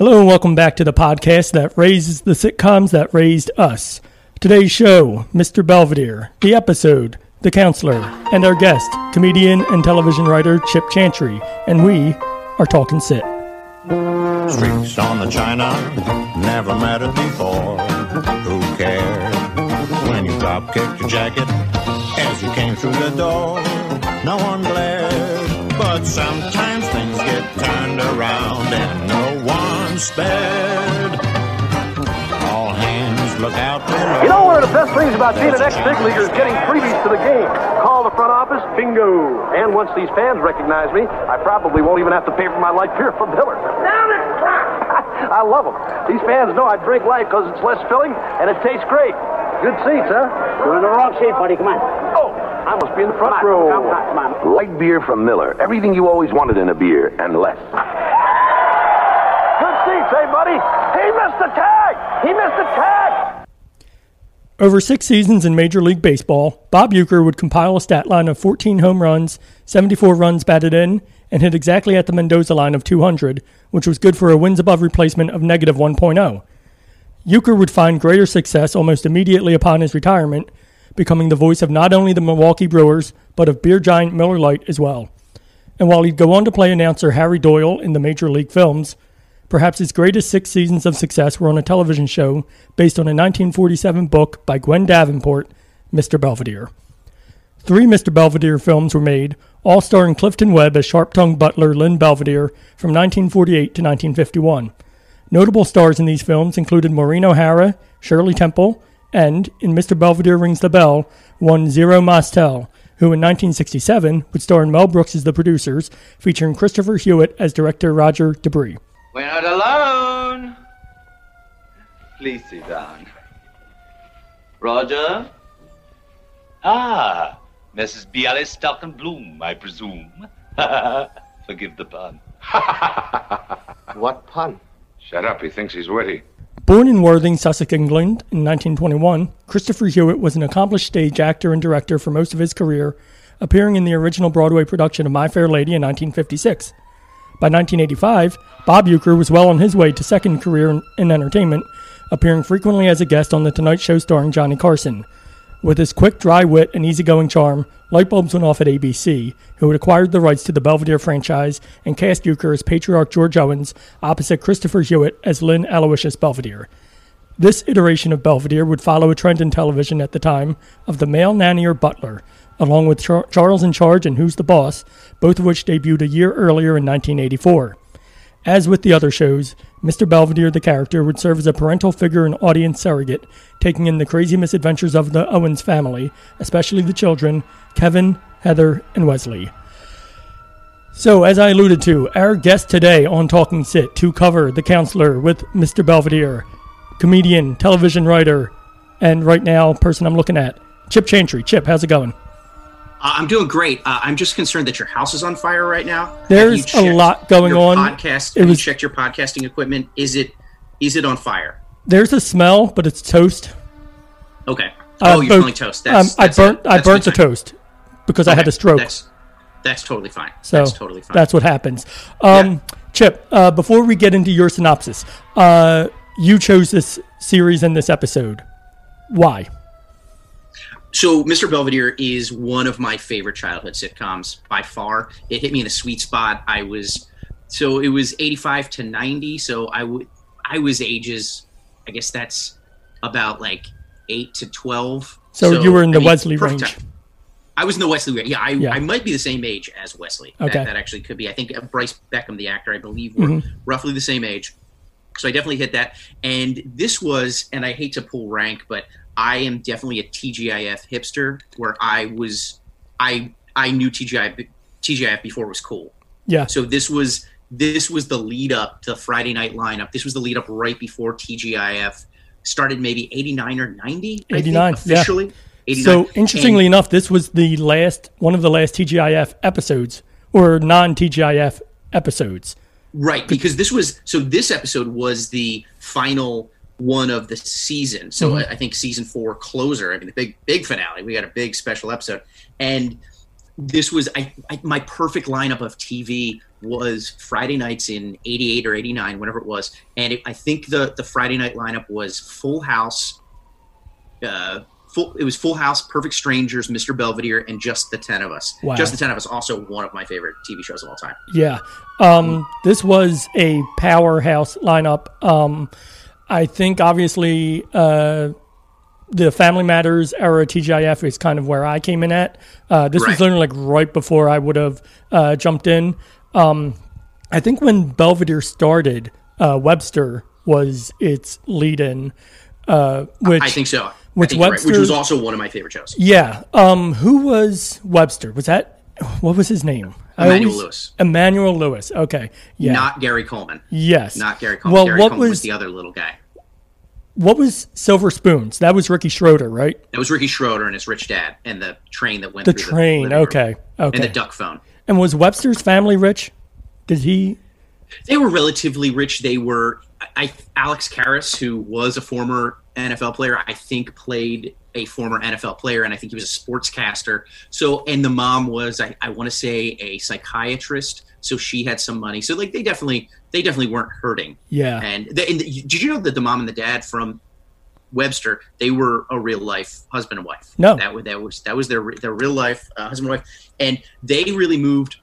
Hello and welcome back to the podcast that raises the sitcoms that raised us. Today's show, Mr. Belvedere, the episode, The Counselor, and our guest, comedian and television writer Chip Chantry, and we are talking sit. Streaks on the china never mattered before. Who cared when you drop kicked your jacket as you came through the door? No one glared, but sometimes things get turned around and no one's spared. All hands look out below. You know, one of the best things about being an ex-big leaguer is getting freebies to the game. Call the front office, bingo. And once these fans recognize me, I probably won't even have to pay for my light beer from Miller. Down it, I love them. These fans know I drink light because it's less filling and it tastes great. Good seats, huh? You're in the wrong seat, buddy. Come on. Oh, I must be in the front Come row. come on, come on. Light beer from Miller. Everything you always wanted in a beer and less. Good seats, hey, buddy. He missed the tag. He missed the tag. Over six seasons in Major League Baseball, Bob Uecker would compile a stat line of 14 home runs, 74 runs batted in, and hit exactly at the Mendoza line of 200, which was good for a wins above replacement of negative 1.0. Uecker would find greater success almost immediately upon his retirement, becoming the voice of not only the Milwaukee Brewers, but of beer giant Miller Lite as well. And while he'd go on to play announcer Harry Doyle in the Major League films, perhaps his greatest six seasons of success were on a television show based on a 1947 book by Gwen Davenport, Mr. Belvedere. Three Mr. Belvedere films were made, all starring Clifton Webb as sharp tongued butler Lynn Belvedere from 1948 to 1951. Notable stars in these films included Maureen O'Hara, Shirley Temple, and, in Mr. Belvedere Rings the Bell, won one Zero Mostel, who in 1967 would star in Mel Brooks as The Producers, featuring Christopher Hewitt as director Roger De Bris. We're not alone. Please sit down. Roger? Ah, Mrs. Bialystok and Bloom, I presume. Forgive the pun. What pun? Shut up, he thinks he's witty. Born in Worthing, Sussex, England in 1921, Christopher Hewitt was an accomplished stage actor and director for most of his career, appearing in the original Broadway production of My Fair Lady in 1956. By 1985, Bob Uecker was well on his way to second career in, in entertainment, appearing frequently as a guest on The Tonight Show starring Johnny Carson. With his quick, dry wit and easygoing charm, light bulbs went off at ABC, who had acquired the rights to the Belvedere franchise and cast Uecker as patriarch George Owens opposite Christopher Hewitt as Lynn Aloysius Belvedere. This iteration of Belvedere would follow a trend in television at the time of the male nanny or butler, along with Char- Charles in Charge and Who's the Boss, both of which debuted a year earlier in 1984. As with the other shows, Mr. Belvedere, the character, would serve as a parental figure and audience surrogate, taking in the crazy misadventures of the Owens family, especially the children, Kevin, Heather, and Wesley. So, as I alluded to, our guest today on Talking Sit to cover The Counselor with Mr. Belvedere, comedian, television writer, and right now, person I'm looking at, Chip Chantry. Chip, how's it going? Uh, I'm doing great. Uh, I'm just concerned that your house is on fire right now. There's a lot going your on. Podcast. It Have was- you checked your podcasting equipment? Is it is it on fire? There's a smell, but it's toast. Okay. Uh, oh, you're both- toast. That's, um, I burnt. I burnt the toast because I had a stroke. That's, that's totally fine. So that's totally fine. That's what happens. Um, Chip, uh, before we get into your synopsis, uh, you chose this series and this episode. Why? So, Mr. Belvedere is one of my favorite childhood sitcoms by far. It hit me in a sweet spot. I was so it was 85 to 90, so I would I was ages I guess that's about like 8 to 12. So you were in I the mean, Wesley range. time. I was in the Wesley range. Yeah, I, Yeah. I might be the same age as Wesley. That- Okay. That, actually could be. I think Brice Beckham, the actor, I believe, were Mm-hmm. roughly the same age. So I definitely hit that. And this was, and I hate to pull rank, but I am definitely a TGIF hipster where I was, I I knew TGI TGIF before it was cool. Yeah. So this was this was the lead up to Friday night lineup. This was the lead up right before TGIF started, maybe eighty nine or ninety. I think, 89, yeah. officially. 89. So interestingly And- enough, this was the last one of the last TGIF episodes or non TGIF episodes. Right, because this was so this episode was the final one of the season. So I I think season four closer. I mean the big big finale. We got a big special episode, and this was I, I my perfect lineup of TV was Friday nights in '88 or '89, whenever it was, and it, I think the the Friday night lineup was Full House. Uh, full, it was Full House, Perfect Strangers, Mr. Belvedere, and Just the Ten of Us. Wow. Just the Ten of Us, also one of my favorite TV shows of all time. Yeah. Um, this was a powerhouse lineup. Um, I think obviously uh, the Family Matters era TGIF is kind of where I came in at. Uh, this was literally like right before I would have uh, jumped in. Um, I think when Belvedere started, uh, Webster was its lead in, uh, which I think so. Which think you're right, which was also one of my favorite shows. yeah. Um, who was Webster? Was that what was his name? Emmanuel always- Lewis. Emmanuel Lewis. Okay. Yeah. Not Gary Coleman. yes. Not Gary Coleman. Well, Gary what Coleman was, was the other little guy. What was Silver Spoons? That was Ricky Schroder, right? That was Ricky Schroder and his rich dad, and the train that went through. The train. room. okay. Okay. and the duck phone. And was Webster's family rich? Did he? They were relatively rich. They were. I Alex Karras, who was a former NFL player, I think played a former NFL player, and I think he was a sportscaster. So, and the mom was, I, I want to say, a psychiatrist. So she had some money. So, like, they definitely, they definitely weren't hurting. Yeah. And, the, and the, did you know that the mom and the dad from Webster, they were a real life husband and wife. No. that was that was that was their their real life uh, husband and wife, and they really moved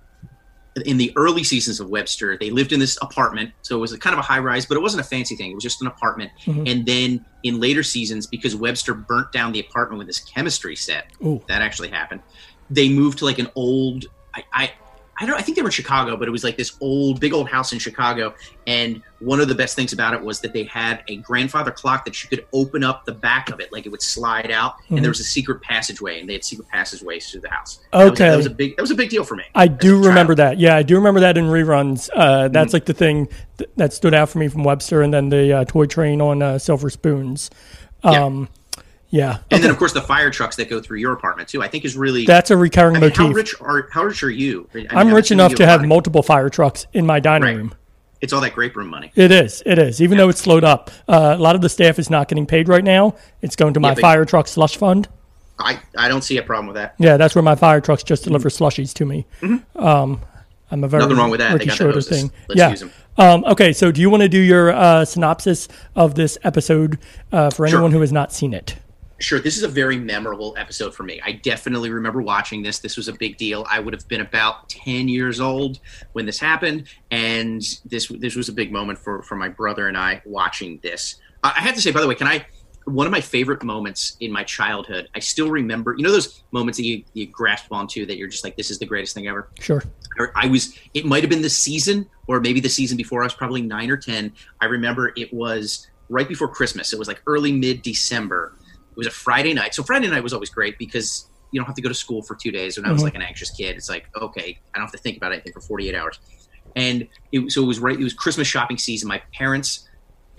in the early seasons of Webster. They lived in this apartment, so it was a kind of a high rise, but it wasn't a fancy thing. It was just an apartment. Mhm. And then in later seasons, because Webster burnt down the apartment with his chemistry set, Ooh. that actually happened. They moved to like an old. I, I I don't. I think they were in Chicago, but it was like this old, big old house in Chicago. And one of the best things about it was that they had a grandfather clock that you could open up the back of it, like it would slide out, Mhm. and there was a secret passageway, and they had secret passageways through the house. That was- Okay. that was, a big. That was a big deal for me. I do remember that. Yeah, I do remember that in reruns. Uh, that's Mm-hmm. like the thing th- that stood out for me from Webster, and then the uh, toy train on uh, Silver Spoons. Um, yeah. And then, of course, the fire trucks that go through your apartment too. I think is really. that's a recurring I mean, how motif. rich are how rich are you? I mean, I'm rich enough to have multiple fire trucks in my dining Right. room. It's all that grape room money. It is. It is. Even though it's slowed up, uh, a lot of the staff is not getting paid right now. It's going to my Yeah, fire truck slush fund. I, I don't see a problem with that. Yeah, that's where my fire trucks just deliver slushies to me. Um, I'm a very Mm-hmm. Nothing wrong with that. They Ricky got the Schroder thing. Let's yeah. Um, okay, so do you want to do your uh, synopsis of this episode uh, for Sure. anyone who has not seen it? Sure, this is a very memorable episode for me. I definitely remember watching this. This was a big deal. I would have been about ten years old when this happened, and this this was a big moment for for my brother and I watching this. I I have to say, by the way, can I? One of my favorite moments in my childhood. I still remember. You know those moments that you, you grasp onto that you're just like, "This is the greatest thing ever." Sure. I was it might have been the season or maybe the season before I was probably 9 or 10 I remember it was right before Christmas it was like early mid December it was a Friday night. So Friday night was always great because you don't have to go to school for 2 days. When I was Mhm. like an anxious kid it's like okay I don't have to think about anything for 48 hours. And it, so it was right it was Christmas shopping season. My parents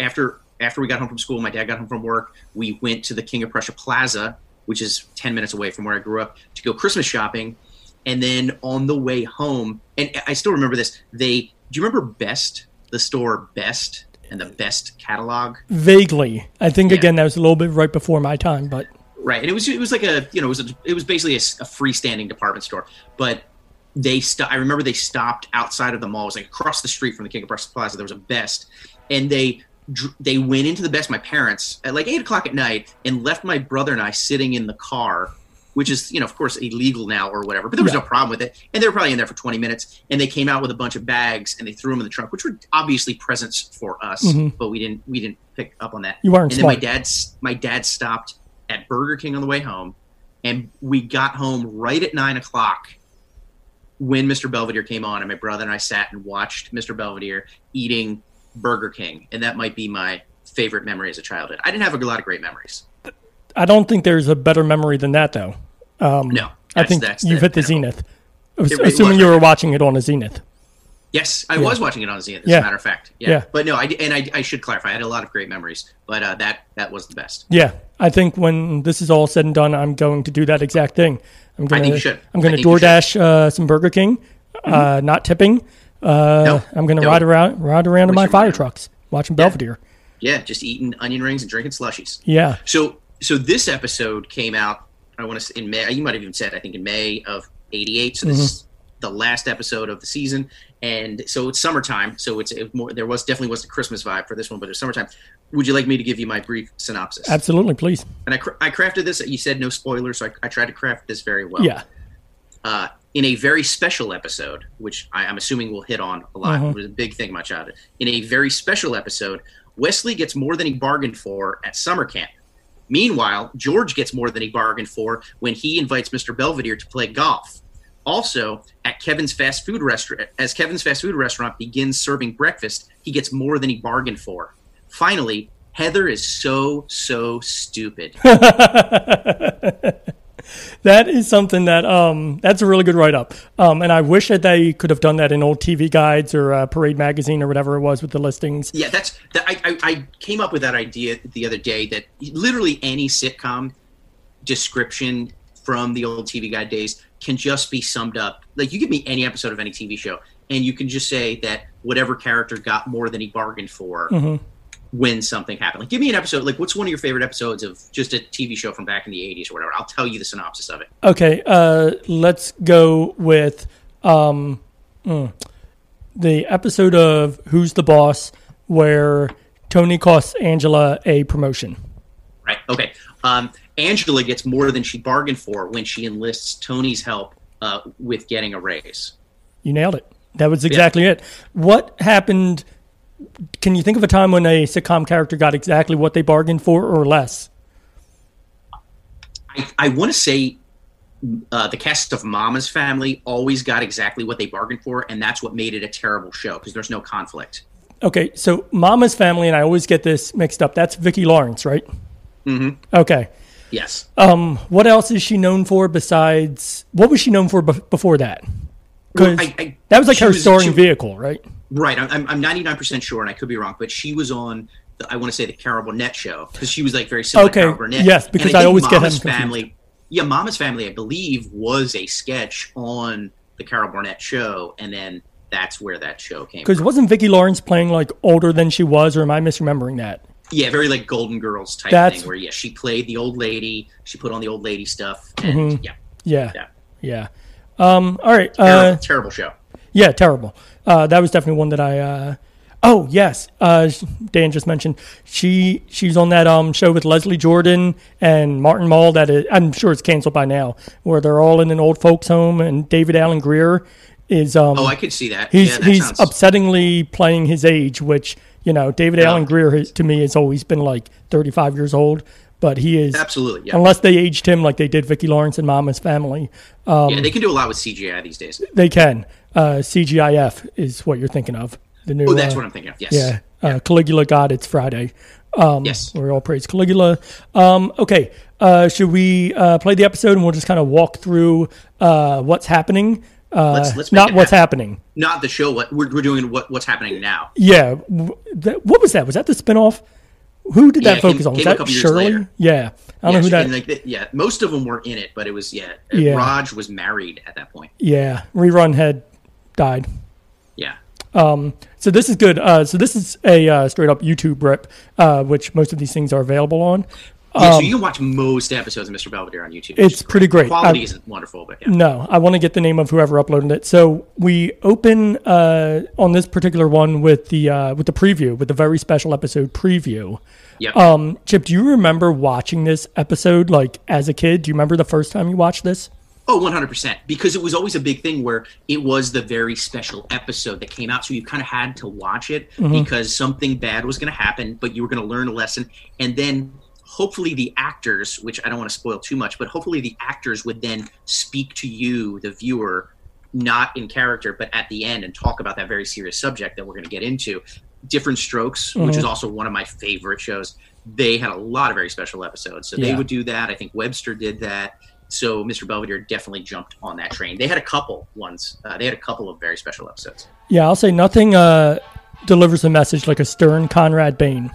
after after we got home from school my dad got home from work we went to the King of Prussia Plaza which is 10 minutes away from where I grew up to go Christmas shopping. And then on the way home and i still remember this they do you remember best? The store best and the best catalog Vaguely. I think, Yeah. again, that was a little bit right before my time, but right and it was it was like a you know it was a, it was basically a freestanding department store but they st- i remember they stopped outside of the mall it was like across the street from the king of prussia plaza there was a best and they they went into the best my parents at like eight o'clock at night and left my brother and i sitting in the car which is you know of course illegal now or whatever but there was Yeah. no problem with it and they were probably in there for 20 minutes and they came out with a bunch of bags and they threw them in the trunk which were obviously presents for us Mhm. but we didn't we didn't pick up on that You weren't and then my dad's my dad stopped at burger king on the way home and we got home right at nine o'clock when mr belvedere came on and my brother and i sat and watched mr belvedere eating burger king and that might be my favorite memory as a childhood i didn't have a lot of great memories I don't think there's a better memory than that, though. Um, no I think that's you've hit the zenith. Ass- It- it assuming you were watching it on a zenith. Yes, I Yeah. was watching it on a Zenith. As Yeah. a matter of fact, yeah. Yeah. But no, I and I, I should clarify. I had a lot of great memories, but uh, that that was the best. Yeah, I think when this is all said and done, I'm going to do that exact thing. I'm gonna, think you should. I'm going to think you should. DoorDash uh, some Burger King, uh, not tipping. Uh, No, I'm going to no. ride around, ride around in my fire trucks, watching Belvedere. Yeah, just eating onion rings and drinking slushies. Yeah, So so this episode came out. I want to say in May. You might have even said I think in May of '88. So this is the last episode of the season, and so it's summertime. So it's it more. There was definitely was a Christmas vibe for this one, but it's summertime. Would you like me to give you my brief synopsis? Absolutely, please. And I, I crafted this. You said no spoilers, so I, I tried to craft this very well. Yeah. Uh, in a very special episode, which I, I'm assuming we'll hit on a lot. It was a big thing about it. In a very special episode, Wesley gets more than he bargained for at summer camp. Meanwhile, George gets more than he bargained for when he invites Mr. Belvedere to play golf. Also, at Kevin's fast food restaurant, as Kevin's fast food restaurant begins serving breakfast, he gets more than he bargained for. Finally, Heather is so so stupid. That is something that um, that's a really good write up. Um, and I wish that they could have done that in old TV guides or uh, Parade magazine or whatever it was with the listings. Yeah, that's that. I, I, I came up with that idea the other day that literally any sitcom description from the old TV guide days can just be summed up. Like you give me any episode of any TV show, and you can just say that whatever character got more than he bargained for when something happened. Like give me an episode. Like what's one of your favorite episodes of just a TV show from back in the '80s or whatever? I'll tell you the synopsis of it. Okay, uh, let's go with um, mm, the episode of Who's the Boss where Tony costs Angela a promotion. Right. Okay. Um, Angela gets more than she bargained for when she enlists Tony's help uh, with getting a raise. You nailed it. That was exactly it. What happened? Can you think of a time when a sitcom character got exactly what they bargained for or less? I, I want to say uh, the cast of Mama's Family always got exactly what they bargained for, and that's what made it a terrible show because there's no conflict. Okay, so Mama's Family, and I always get this mixed up. That's Vicki Lawrence, right? Mhm. Okay. Yes. Um, what else is she known for besides? What was she known for bef- before that? Because I- that was like her was- starring she- vehicle, right? Right. I'm, I'm 99% sure, and I could be wrong, but she was on, the, I want to say, the Carol Burnett show because she was like very similar Okay, to Carol Burnett. yes, because I think always get Mama's him confused. Family. Yeah, Mama's Family, I believe, was a sketch on the Carol Burnett show, and then that's where that show came Because wasn't Vicki Lawrence playing like older than she was, or am I misremembering that? Yeah, very like Golden Girls type That's- thing, where yeah, she played the old lady, she put on the old lady stuff, and yeah, Yeah, yeah, yeah. Um, all right. terrible, Uh, terrible show. yeah, terrible. Uh, that was definitely one that I. Uh, oh yes, uh, Dan just mentioned she she's on that um show with Leslie Jordan and Martin Mull. That is, I'm sure it's canceled by now, where they're all in an old folks home, and David Alan Grier is um Oh, I could see that. he's yeah, that he's sounds, upsettingly playing his age, which you know David Alan Grier has, to me has always been like 35 years old, but he is absolutely. Yeah, unless they aged him like they did Vicki Lawrence and Mama's Family. Um, yeah, they can do a lot with CGI these days. They can. Uh, CGIF is what you're thinking of. The new. Oh, that's uh, what I'm thinking of. Yes. Yeah. Uh, Caligula God, it's Friday. Um, Yes. We all praise Caligula. Um, okay. Uh, should we uh, play the episode and we'll just kind of walk through uh, what's happening? Uh, Let's- let's not what's happen. happening. Not the show. What we're, we're doing. What what's happening now? Yeah. that- what was that? Was that the spinoff? Who did Yeah, that came- focus on? Was came that Shirley? Yeah. I don't know who that. like, the- yeah, most of them were in it, but it was yeah. Yeah. Raj was married at that point. yeah. Rerun had died. Yeah. So this is good. Uh, so this is a uh, straight up YouTube rip, uh, which most of these things are available on. Yeah, so you can watch most episodes of Mr. Belvedere on YouTube. Um, It's pretty great. Quality I- isn't wonderful, but yeah. No, I want to get the name of whoever uploaded it. So we open uh, on this particular one with the uh, with the preview, with the very special episode preview. Yep. Um, Chip, do you remember watching this episode like as a kid? Do you remember the first time you watched this? Oh, 100%. Because it was always a big thing where it was the very special episode that came out. So you kind of had to watch it Mm-hmm. because something bad was going to happen, but you were going to learn a lesson. And then hopefully the actors, which I don't want to spoil too much, but hopefully the actors would then speak to you, the viewer, not in character, but at the end and talk about that very serious subject that we're going to get into. Diff'rent Strokes, which Mm-hmm. is also one of my favorite shows. They had a lot of very special episodes. So they would do that. I think Webster did that. So Mr. Belvedere definitely jumped on that train. They had a couple ones. Uh, they had a couple of very special episodes. Yeah, I'll say nothing uh, delivers a message like a stern Conrad Bain.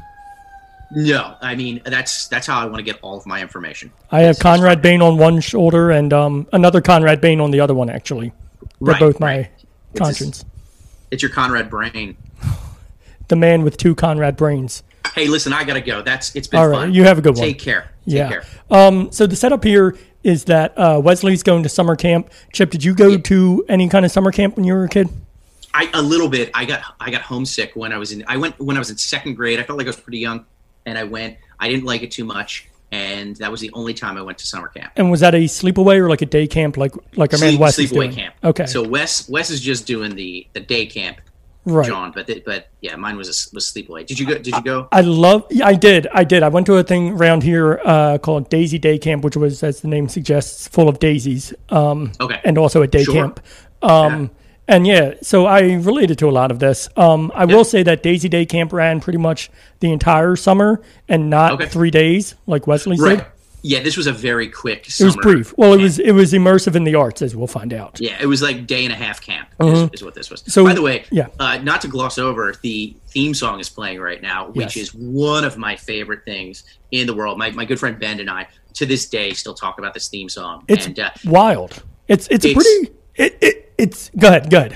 No, I mean that's that's how I want to get all of my information. I have Conrad Bain on one shoulder and um, another Conrad Bain on the other one. Actually, they're Right, both my right. It's conscience. It's your Conrad brain. The man with two Conrad brains. Hey, listen, I gotta go. That's it's been All right, fun. you have a good one. Take care. Take yeah. care. Um, so the setup here, is that uh, Wesley's going to summer camp. Chip, did you go to any kind of summer camp when you were a kid? I a little bit. I got I got homesick when I was in. I went when I was in second grade. I felt like I was pretty young, and I went. I didn't like it too much, and that was the only time I went to summer camp. And was that a sleepaway or like a day camp, like like our man Sleep, is sleepaway doing? camp. Okay, So Wes Wes is just doing the the day camp, right. John. But but yeah, mine was a, was sleepaway. Did you go? Did you go? I love. Yeah, I did. I did. I went to a thing around here uh, called Daisy Day Camp, which was, as the name suggests, full of daisies. Um, Okay. and also a day Sure. camp. Um, And yeah, so I related to a lot of this. Um, I will say that Daisy Day Camp ran pretty much the entire summer and not Okay. three days like Wesley Right. did. Yeah, this was a very quick. It was brief. Well, it was it was immersive in the arts, as we'll find out. Yeah, it was like day and a half camp is, is what this was. So- by the way, yeah. uh, not to gloss over, the theme song is playing right now, which Yes. is one of my favorite things in the world. My, my good friend Ben and I, to this day, still talk about this theme song. It's and uh, wild. It's it's, a It's- pretty. It, it it's go ahead. Go ahead.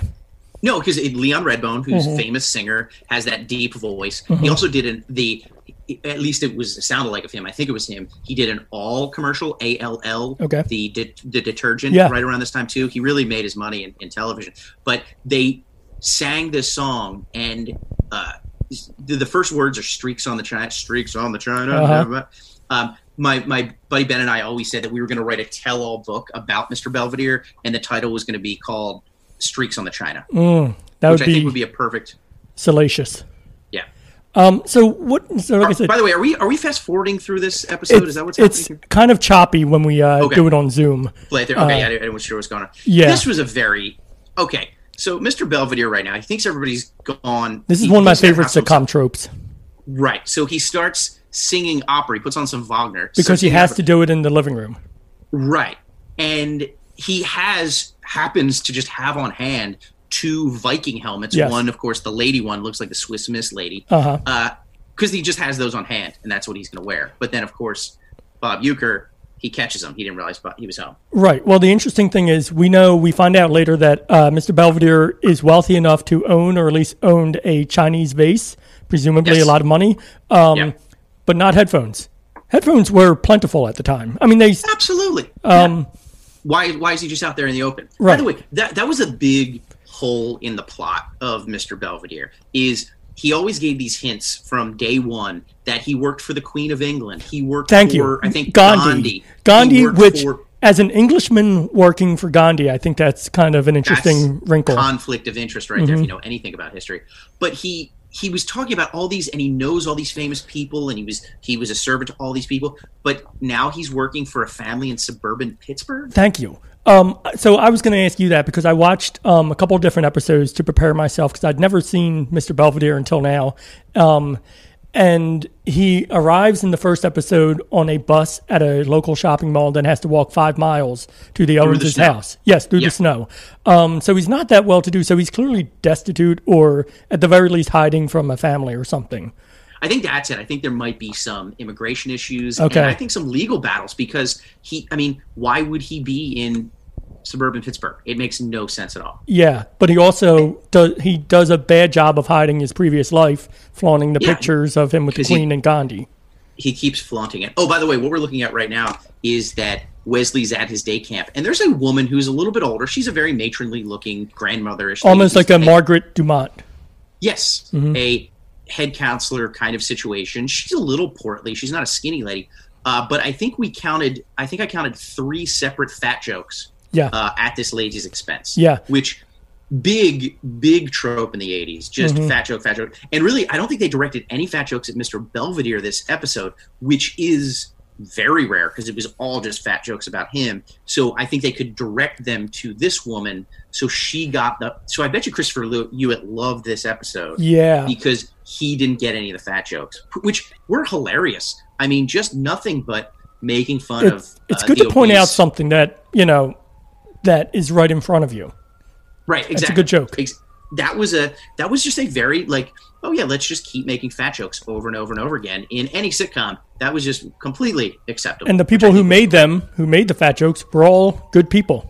no, because Leon Redbone, who's Mm-hmm. a famous singer, has that deep voice. He also did an, the. At least it was it sounded like of him. I think it was him. He did an all commercial, A L L, Okay. the de- the detergent, Yeah. right around this time too. He really made his money in, in television. But they sang this song, and uh, the, the first words are "streaks on the China, streaks on the China." Uh-huh. Um, my my buddy Ben and I always said that we were going to write a tell-all book about Mr. Belvedere, and the title was going to be called "Streaks on the China," That which would I be, think would be a perfect. salacious. Yeah. Um. So what? So like I said, By the way, are we are we fast forwarding through this episode? it's, Is that what's it's happening? here? kind of choppy when we uh, Okay. do it on Zoom. Play there. Okay, I, I wasn't sure what's going on. Uh, yeah. This was a very okay. So Mr. Belvedere right now, he thinks everybody's gone. This is he one of my favorite sitcom tropes Right. So he starts singing opera. He puts on some Wagner because he has opera. to do it in the living room. Right. And he has happens to just have on hand two Viking helmets. Yes. One, of course, the lady one looks like the Swiss Miss lady. Uh-huh. Uh because he just has those on hand, and that's what he's going to wear. But then, of course, Bob Uecker, he catches him. He didn't realize he was home. Right. Well, the interesting thing is, we know we find out later that uh, Mr. Belvedere is wealthy enough to own, or at least owned, a Chinese vase, presumably Yes. a lot of money, um, Yeah. but not headphones. Headphones were plentiful at the time. I mean, they. Absolutely. Um, Why? Why is he just out there in the open? By Right. the way, that that was a big hole in the plot of Mr. Belvedere. Is he always gave these hints from day one that he worked for the Queen of England. He worked Thank for you. I think Gandhi. Gandhi. Gandhi, which, for- as an Englishman working for Gandhi, I think that's kind of an interesting wrinkle. Mm-hmm. conflict of interest right there if you know anything about history but he he was talking about all these and he knows all these famous people and he was he was a servant to all these people but now he's working for a family in suburban pittsburgh Thank you. Um, so I was going to ask you that because I watched um, a couple of different episodes to prepare myself because I'd never seen Mr. Belvedere until now. Um, and he arrives in the first episode on a bus at a local shopping mall, then has to walk five miles to the Owens' house. Yes, through Yeah. the snow. Um, so he's not that well to do. So he's clearly destitute or at the very least hiding from a family or something. i think that's it i think there might be some immigration issues Okay. and i think some legal battles because he i mean why would he be in suburban pittsburgh it makes no sense at all Yeah, but he also does he does a bad job of hiding his previous life, flaunting the Yeah. pictures of him with the 'Cause he- Queen and Gandhi. he keeps flaunting it. Oh, by the way, what we're looking at right now is that Wesley's at his day camp, and there's a woman who's a little bit older. She's a very matronly looking grandmotherish. Almost like a Margaret Dumont. yes, Mm-hmm. a head counselor kind of situation. She's a little portly. She's not a skinny lady, uh, but I think we counted. I think I counted three separate fat jokes Yeah. uh, at this lady's expense. Yeah. which big big trope in the 80s just Mm-hmm. fat joke fat joke and really i don't think they directed any fat jokes at mr belvedere this episode which is very rare because it was all just fat jokes about him so i think they could direct them to this woman so she got the so i bet you christopher hewitt loved this episode Yeah. because he didn't get any of the fat jokes which were hilarious i mean just nothing but making fun It's, of it's uh, good to point out something that, you know, that is right in front of you. Right, exactly. a good joke. Ex- that was a that was just a very like oh yeah let's just keep making fat jokes over and over and over again in any sitcom that was just completely acceptable And the people who made them, who made the fat jokes, were all good people.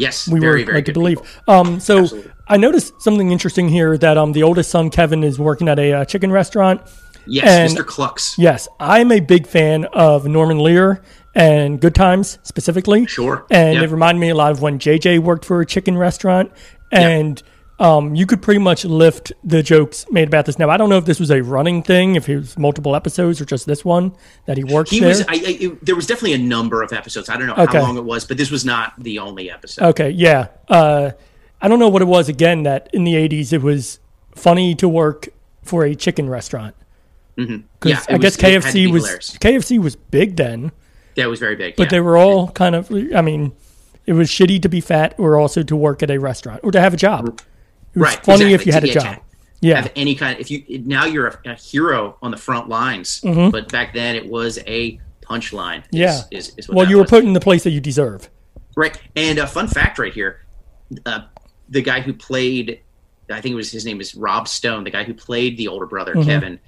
yes We very were very led to believe. Um, so Absolutely. I noticed something interesting here that um, the oldest son Kevin is working at a uh, chicken restaurant. yes and- Mr. Clucks Yes, I'm a big fan of Norman Lear, and Good Times specifically. Sure. And it reminded me a lot of when JJ worked for a chicken restaurant, and um, you could pretty much lift the jokes made about this. Now I don't know if this was a running thing, if it was multiple episodes or just this one that he worked He there. was. I, I, it, there was definitely a number of episodes. I don't know Okay. how long it was, but this was not the only episode. Okay, yeah. Uh, I don't know what it was again that in the 80s it was funny to work for a chicken restaurant. Because Yeah, I guess was- to KFC was hilarious. KFC was big then, That was very big. but yeah. they were all kind of I mean, it was shitty to be fat or also to work at a restaurant or to have a job. It was right. funny exactly. if you had a job. Yeah. Have any kind. If you now you're a, a hero on the front lines, but back then it was a punchline. Mm-hmm. Yeah. Is, is what well, you were was. put in the place that you deserve. Right. And a fun fact right here uh, the guy who played, I think it was his name is Rob Stone, the guy who played the older brother, Mm-hmm. Kevin,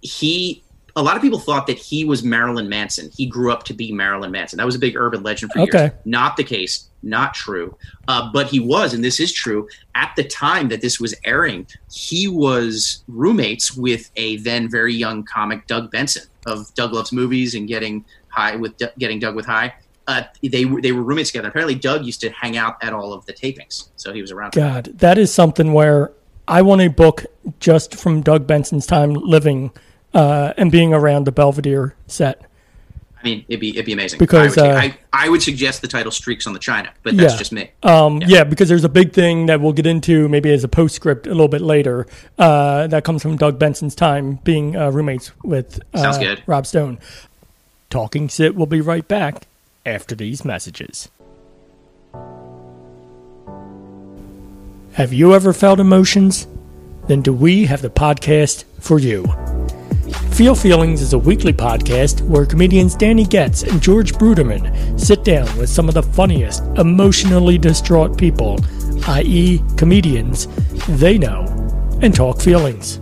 he. A lot of people thought that he was Marilyn Manson. He grew up to be Marilyn Manson. That was a big urban legend for Okay. years. Not the case. Not true. Uh, but he was, and this is true. At the time that this was airing, he was roommates with a then very young comic, Doug Benson of Doug Loves Movies and Getting High with Getting Doug with High uh, they were they were roommates together. Apparently, Doug used to hang out at all of the tapings, so he was around. God, that is something where I want a book just from Doug Benson's time living uh, and being around the Belvedere set. I mean, it'd be it'd be amazing. Because, I would, uh, I, I would suggest the title "Streaks on the China," but that's Yeah. just me. Um, yeah. because there's a big thing that we'll get into maybe as a postscript a little bit later. Uh, that comes from Doug Benson's time being uh, roommates with uh, Sounds good. Rob Stone. Talking Sit will be right back after these messages. Have you ever felt emotions? Then do we have the podcast for you. Feel Feelings is a weekly podcast where comedians Danny Getz and George Bruderman sit down with some of the funniest, emotionally distraught people, i.e., comedians, they know, and talk feelings.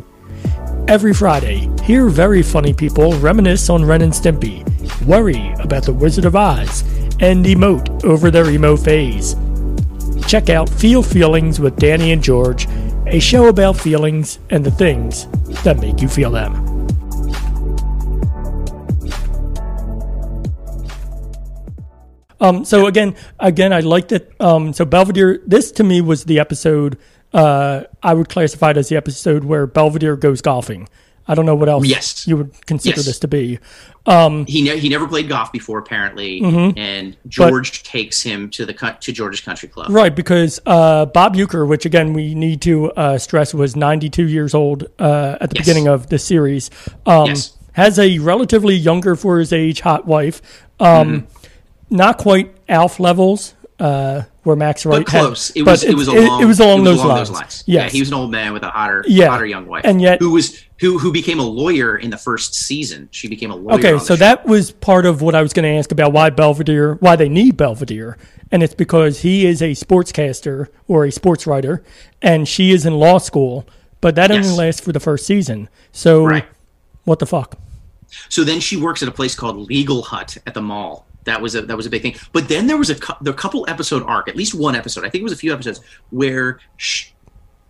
Every Friday, hear very funny people reminisce on Ren and Stimpy, worry about the Wizard of Oz, and emote over their emo phase. Check out Feel Feelings with Danny and George, a show about feelings and the things that make you feel them. Um, so again, again, I liked it. Um, so Belvedere, this to me was the episode. Uh, I would classify it as the episode where Belvedere goes golfing. I don't know what else Yes. you would consider Yes. this to be. He ne- he never played golf before, apparently, Mm-hmm. and George takes him to the co- to George's Country Club. Right, because uh, Bob Uecker, which again we need to uh, stress was 92 years old uh, at the Yes. beginning of the series, um, Yes. has a relatively younger for his age hot wife. Um, Mm-hmm. Not quite Alf levels, uh, where Max Wright But had- close. It but was. It was along. It, was along, those, lines. Yes. Yeah, he was an old man with a hotter, Yeah. hotter young wife, And yet- who was who who became a lawyer in the first season. She became a lawyer. Okay, so show. that was part of what I was going to ask about why Belvedere, why they need Belvedere, and it's because he is a sportscaster or a sports writer, and she is in law school, but that only Yes. lasts for the first season. So, Right. what the fuck? So then she works at a place called Legal Hut at the mall. That was a that was a big thing. But then there was a the couple episode arc, at least one episode. I think it was a few episodes where she,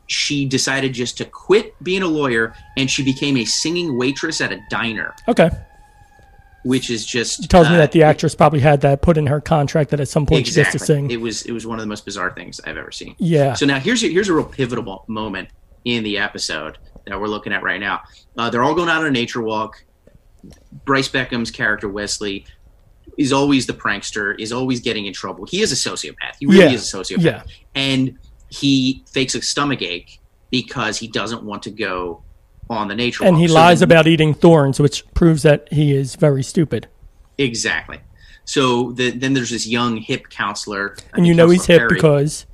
she decided just to quit being a lawyer and she became a singing waitress at a diner, Okay, which is just it tells me uh, that the actress probably had that put in her contract that at some point she exactly. gets to sing. It was it was one of the most bizarre things I've ever seen. yeah, So now here's a, here's a real pivotal moment in the episode that we're looking at right now. Uh, they're all going out on a nature walk. Brice Beckham's character Wesley is always the prankster, is always getting in trouble. He is a sociopath. He really Yeah. is a sociopath. Yeah. And he fakes a stomach ache because he doesn't want to go on the nature and walk. he So lies then- about eating thorns, which proves that he is very stupid. exactly. So the, then there's this young hip counselor, I And you know he's Counselor hip because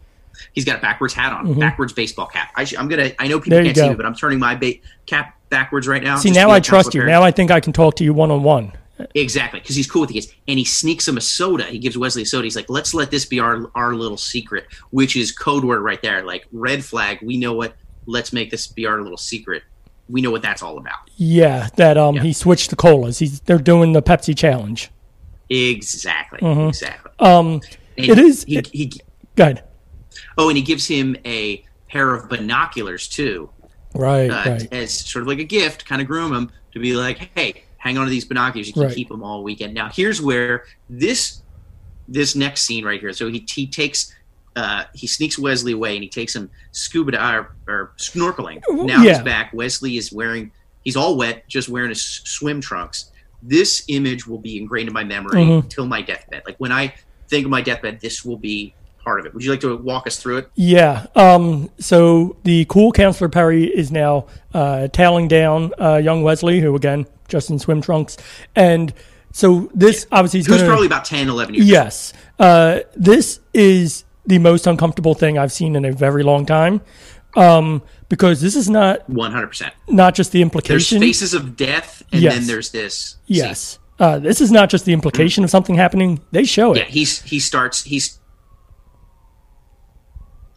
He's got a backwards hat on, mm-hmm. backwards baseball cap. I am gonna. I know people There can't see me, but I'm turning my ba- cap backwards right now. see now I trust you. Perry. Now I think I can talk to you one on one. Exactly because he's cool with the kids, and he sneaks him a soda. He gives Wesley a soda. He's like, "Let's let this be our our little secret," which is code word right there. Like red flag. We know what. Let's make this be our little secret. We know what that's all about. Yeah, that um Yeah. he switched the colas. He's they're doing the Pepsi challenge. Exactly. Exactly. Um, And Mm-hmm. it is- He, it- he, go ahead. oh, and he gives him a pair of binoculars too. Right, uh, right. as sort of like a gift, kind of groom him to be like, hey, hang on to these binoculars. You can Right. keep them all weekend. Now, here's where this this next scene right here. So he he takes. Uh, he sneaks Wesley away and he takes him scuba di- or, or snorkeling. Now he's back. Wesley is wearing, he's all wet, just wearing his swim trunks. This image will be ingrained in my memory Mhm. till my deathbed. Like when I think of my deathbed, this will be part of it. Would you like to walk us through it? Yeah. Um, so the cool Counselor Perry is now uh, tailing down uh, young Wesley, who again just in swim trunks, and so this obviously is going probably about 10, 11 years Yes. Uh, this is the most uncomfortable thing I've seen in a very long time, um, because this is not 100%. not just the implication. There's faces of death, and Yes. then there's this. yes. Uh, this is not just the implication of something happening. They show Yeah, it. he's he starts he's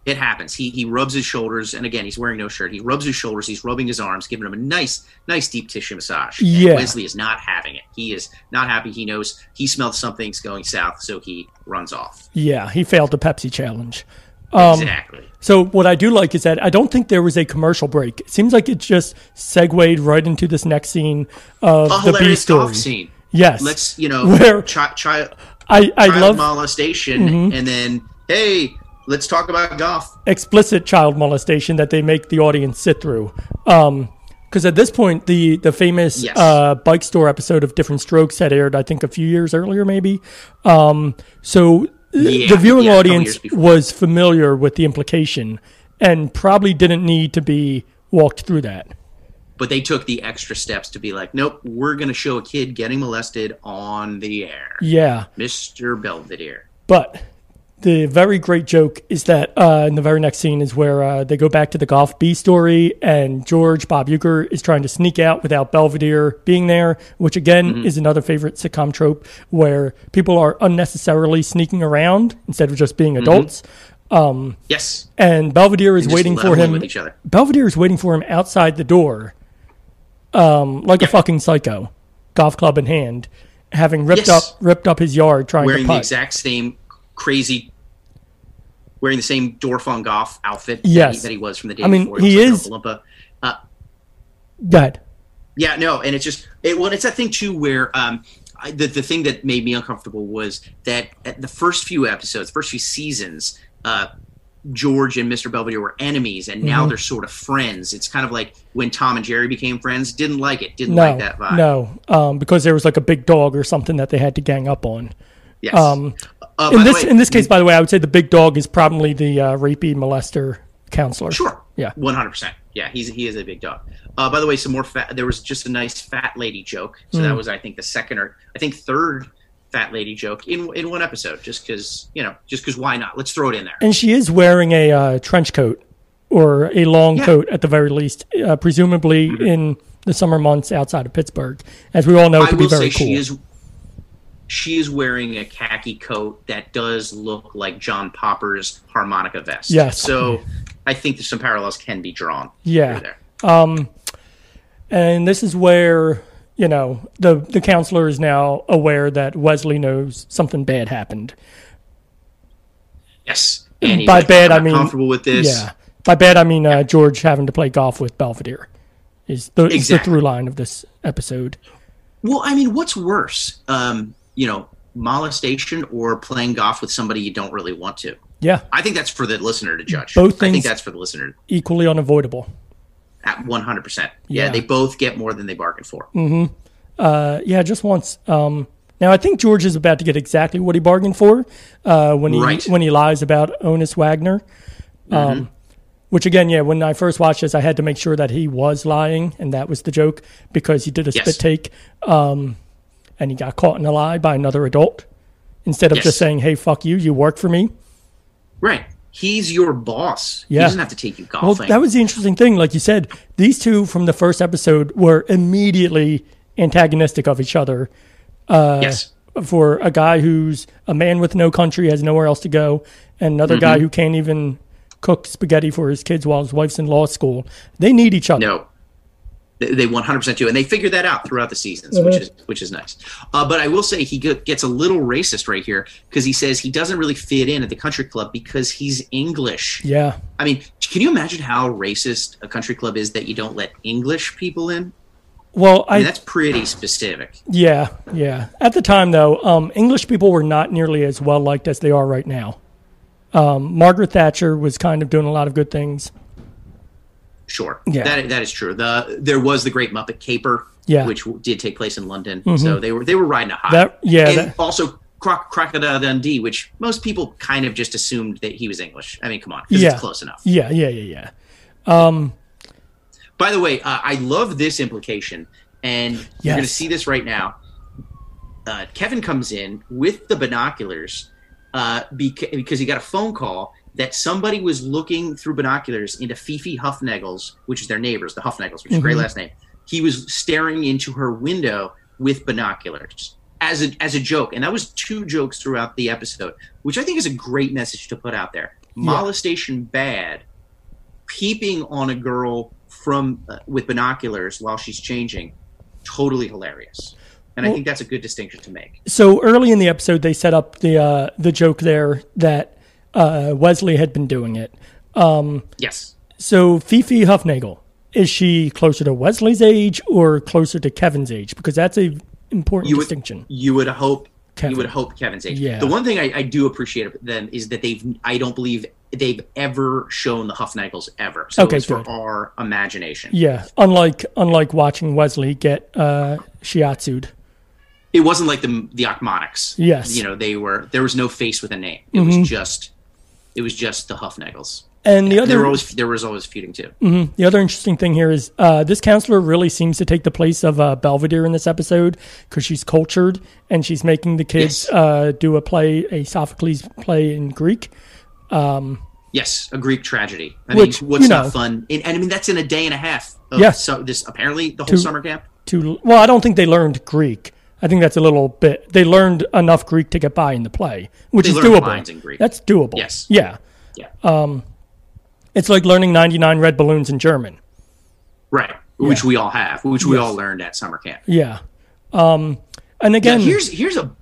it happens. He he rubs his shoulders, and again, he's wearing no shirt. He rubs his shoulders. He's rubbing his arms, giving him a nice, nice deep tissue massage. And Yeah. Wesley is not having it. He is not happy. He knows he smells something's going south, so he runs off. Yeah, he failed the Pepsi challenge. Um, exactly. So what I do like is that I don't think there was a commercial break. It seems like it just segued right into this next scene of A the B story. scene. Yes. Let's you know Where- chi- child I, I child love molestation, Mhm. and then hey, let's talk about golf. explicit child molestation that they make the audience sit through. Because at this point, the the famous Yes. uh, bike store episode of Diff'rent Strokes had aired, I think, a few years earlier, maybe. Um, so Yeah, the viewing yeah, audience was familiar with the implication and probably didn't need to be walked through that. But they took the extra steps to be like, nope, we're going to show a kid getting molested on the air. Yeah. Mr. Belvedere. But the very great joke is that uh, in the very next scene is where uh, they go back to the golf B story, and George Bob Uecker is trying to sneak out without Belvedere being there, which again Mm-hmm. is another favorite sitcom trope where people are unnecessarily sneaking around instead of just being adults. Um, Yes. and Belvedere is waiting for him. with each other. Belvedere is waiting for him outside the door, um, like a fucking psycho, golf club in hand, having ripped Yes. up ripped up his yard trying Wearing to the exact same crazy, wearing the same Dorf on golf outfit that, he, that he was from the day I mean, before. he was is- like Oompa Uh, Good. Yeah, no, and it's just it. Well, it's that thing too where um, I, the the thing that made me uncomfortable was that at the first few episodes, first few seasons, uh, George and Mr. Belvedere were enemies, and now Mhm. they're sort of friends. It's kind of like when Tom and Jerry became friends. Didn't like it. Didn't No, like that vibe. no, um, because there was like a big dog or something that they had to gang up on. Yes. Um, Uh, in this way- in this case, by the way, I would say the big dog is probably the uh, rapey molester counselor. Sure. Yeah. One hundred percent. Yeah, he's he is a big dog. Uh, by the way, some more fat. There was just a nice fat lady joke. So that Mm. was, I think, the second or I think third fat lady joke in in one episode. Just because you know, just because why not? Let's throw it in there. And she is wearing a uh, trench coat or a long Yeah. Mm-hmm. coat at the very least, uh, presumably in the summer months outside of Pittsburgh, as we all know I to be very say cool. she is she is wearing a khaki coat that does look like John Popper's harmonica vest. Yes. So I think that some parallels can be drawn. Yeah. Um, and this is where you know the the counselor is now aware that Wesley knows something bad happened. Yes. And By bad, I mean comfortable with this. Yeah. By bad, I mean uh, George having to play golf with Belvedere. Is the, is the through line of this episode? Well, I mean, what's worse? Um, you know, molestation or playing golf with somebody you don't really want to. Yeah, I think that's for the listener to judge. Both things I think that's for the listener equally unavoidable. at 100%. Yeah, Yeah. they both get more than they bargained for. hmm Uh, yeah, just once. Um, now I think George is about to get exactly what he bargained for uh, when he Right. when he lies about Honus Wagner. Um, Mhm. Which again, yeah, when I first watched this, I had to make sure that he was lying, and that was the joke because he did a Yes. spit take, um, and he got caught in a lie by another adult instead of Yes. just saying, "Hey, fuck you, you work for me." Right. He's your boss. He Yeah. doesn't have to take you golfing. Well, that was the interesting thing. Like you said, these two from the first episode were immediately antagonistic of each other. Uh, Yes. For a guy who's a man with no country, has nowhere else to go, and another guy Mhm. who can't even cook spaghetti for his kids while his wife's in law school. They need each other. No. They- They 100% do, and they figured that out throughout the seasons, which Mhm. is which is nice. Uh, but I will say he gets a little racist right here because he says he doesn't really fit in at the country club because he's English. Yeah. I mean, can you imagine how racist a country club is that you don't let English people in? Well, I I mean, that's pretty specific. yeah, yeah. At the time, though, um, English people were not nearly as well liked as they are right now. Um, Margaret Thatcher was kind of doing a lot of good things. Sure, Yeah. that that is true. The there was the Great Muppet Caper, Yeah. Mm-hmm. which did take place in London. So they were they were riding a high. That- yeah, and that- also Croc- Crocodile Dundee, which most people kind of just assumed that he was English. I mean, come on, Yeah, it's close enough. Yeah, yeah, yeah, yeah. By the way, uh, I love this implication, and you're going to see this right now. Uh, Kevin comes in with the binoculars uh, beca- because he got a phone call that somebody was looking through binoculars into Fifi Huffnagels, which is their neighbors, the Huffnagels, which is a great last name. He was staring into her window with binoculars as a as a joke, and that was two jokes throughout the episode, which I think is a great message to put out there. Molestation bad, peeping on a girl from uh, with binoculars while she's changing totally hilarious. And i think that's a good distinction to make. So early in the episode, they set up the uh, the joke there that uh, Wesley had been doing it. yes So Fifi Huffnagel is she closer to Wesley's age or closer to Kevin's age? Because that's a important you would distinction. you would hope Kevin. you would hope kevin's age Yeah. the one thing I, I do appreciate of them is that they've i don't believe they've ever shown the huffnagels ever so Okay, it's for our imagination Yeah, unlike unlike watching Wesley get uh, shiatsued. it wasn't like the the Achmonics. Yes. Mm-hmm. you know they were there was no face with a name it was just it was just the huffnagels And the there other were always there was always feuding too The other interesting thing here is uh, this counselor really seems to take the place of uh, Belvedere in this episode because she's cultured and she's making the kids Yes. uh, do a play, a Sophocles play in Greek. Yes, a Greek tragedy. I Which, mean, what's you not fun? And, and I mean, that's in a day and a half. Of Yes. So this apparently the whole To- summer camp. To well, I don't think they learned Greek. I think that's a little bit. They learned enough Greek to get by in the play, which They is doable. lines in Greek. That's doable. Yes. Yeah. Yeah. It's like learning 99 red balloons in German. right. Which we all have. Which we all learned at summer camp. Yeah. Um, and again, here's here's a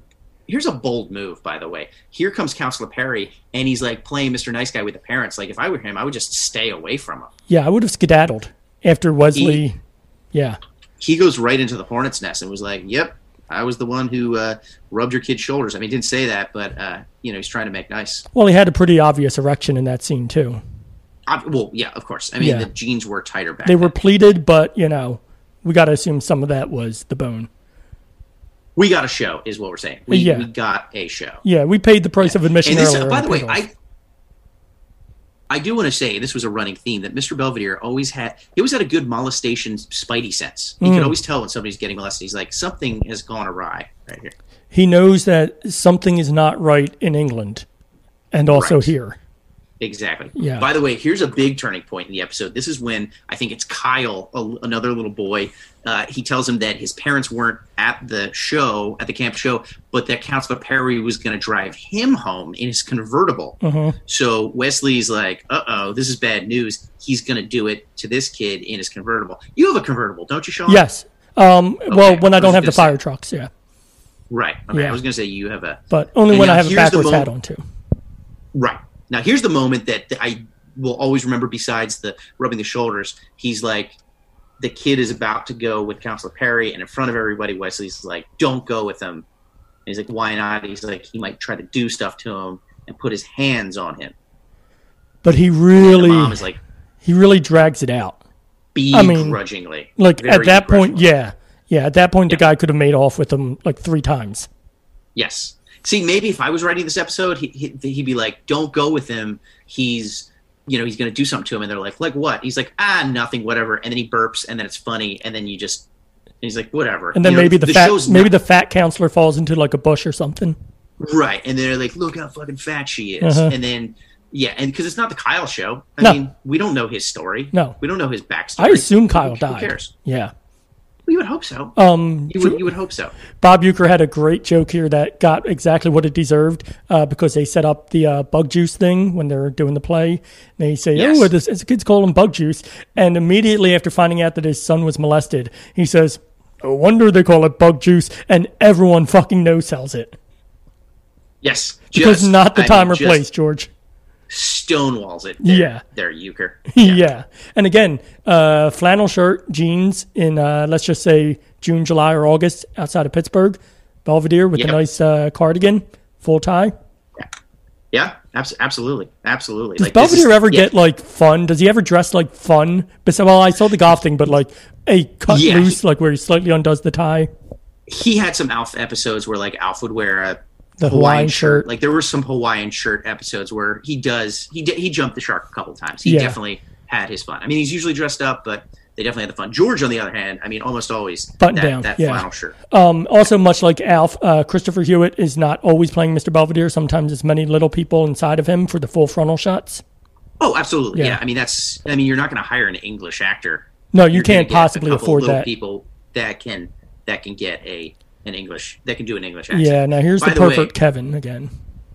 here's a bold move, by the way. Here comes Counselor Perry, and he's like playing Mr. Nice Guy with the parents. Like if I were him, I would just stay away from him. yeah, I would have skedaddled after Wesley. He- yeah. He goes right into the hornet's nest and was like, "Yep, I was the one who uh, rubbed your kid's shoulders." I mean, he didn't say that, but uh, you know, he's trying to make nice. Well, he had a pretty obvious erection in that scene too. Uh, well, yeah, of course. I mean, Yeah. the jeans were tighter back. They then. were pleated, but you know, we got to assume some of that was the bone. We got a show, is what we're saying. We, Yeah. we got a show. Yeah, we paid the price of admission And this, by the way, I I do want to say this was a running theme that Mr. Belvedere always had. He always had a good molestation spidey sense. He Mm. could always tell when somebody's getting molested. He's like, something has gone awry right here. he knows that something is not right in England, and also Right. here. Exactly. Yeah. By the way, here's a big turning point in the episode. This is when I think it's Kyle, a, another little boy. Uh, he tells him that his parents weren't at the show, at the camp show, but that Counselor Perry was going to drive him home in his convertible. Mm-hmm. So Wesley's like, "Uh oh, this is bad news. He's going to do it to this kid in his convertible. You have a convertible, don't you, Sean? Yes. Um, well, when I I don't have the gonna say- fire trucks, yeah, Right. Okay. Yeah. I was going to say you have a but only when I have a backwards mo- hat on too. Right. Now, here's the moment that I will always remember besides the rubbing the shoulders. He's like, the kid is about to go with Counselor Perry, and in front of everybody, Wesley's like, don't go with him. And he's like, why not? He's like, he might try to do stuff to him and put his hands on him. But he really, mom is like, he really drags it out. I mean, begrudgingly. Like at that point, yeah, yeah. At that point, the guy could have made off with him like three times. Yes. See, maybe if I was writing this episode, he, he, he'd be like, "Don't go with him. He's, you know, he's going to do something to him." And they're like, "Like what?" He's like, "Ah, nothing, whatever." And then he burps, and then it's funny, and then you just, and he's like, "Whatever." And then You know, maybe the, fat, show's maybe not- the fat counselor falls into like a bush or something. right, and they're like, "Look how fucking fat she is," Uh-huh. and then. Yeah, and because it's not the Kyle show. I No. mean, we don't know his story. No. we don't know his backstory. I assume Kyle Who died. cares? Yeah. We would hope so. Um, you would, you would hope so. Bob Uecker had a great joke here that got exactly what it deserved uh, because they set up the uh, bug juice thing when they're doing the play. They say, Yes. "Oh, this, this kids call him bug juice," and immediately after finding out that his son was molested, he says, "No wonder they call it bug juice," and everyone fucking no sells it Yes, because not the I time mean, or just- place, George. Stonewalls it. There, Yeah. there, Uecker. Yeah. And again, uh, flannel shirt, jeans in, uh, let's just say June, July, or August outside of Pittsburgh. Belvedere with Yep. a nice uh, cardigan, full tie. Yeah, abs- absolutely, absolutely. Does Like, Belvedere is- ever yeah. get like fun? Does he ever dress like fun? Besides, well, I saw the golf thing, but like a cut Yeah. loose, like where he slightly undoes the tie. he had some Alf episodes where like Alf would wear a The Hawaiian, Hawaiian shirt. shirt. Like there were some Hawaiian shirt episodes where he does he he jumped the shark a couple times. He Yeah. definitely had his fun. I mean, he's usually dressed up, but they definitely had the fun. George, on the other hand, I mean, almost always Button that, down, that yeah. flannel shirt. Um, also, much like Alf, uh, Christopher Hewitt is not always playing Mr. Belvedere. Sometimes it's many little people inside of him for the full frontal shots. Oh, absolutely. Yeah. Yeah. I mean, that's. I mean, you're not going to hire an English actor. No, you You're can't possibly afford that. People that can that can get a an English that can do an English accent. Yeah, now here's By the the way- Kevin again.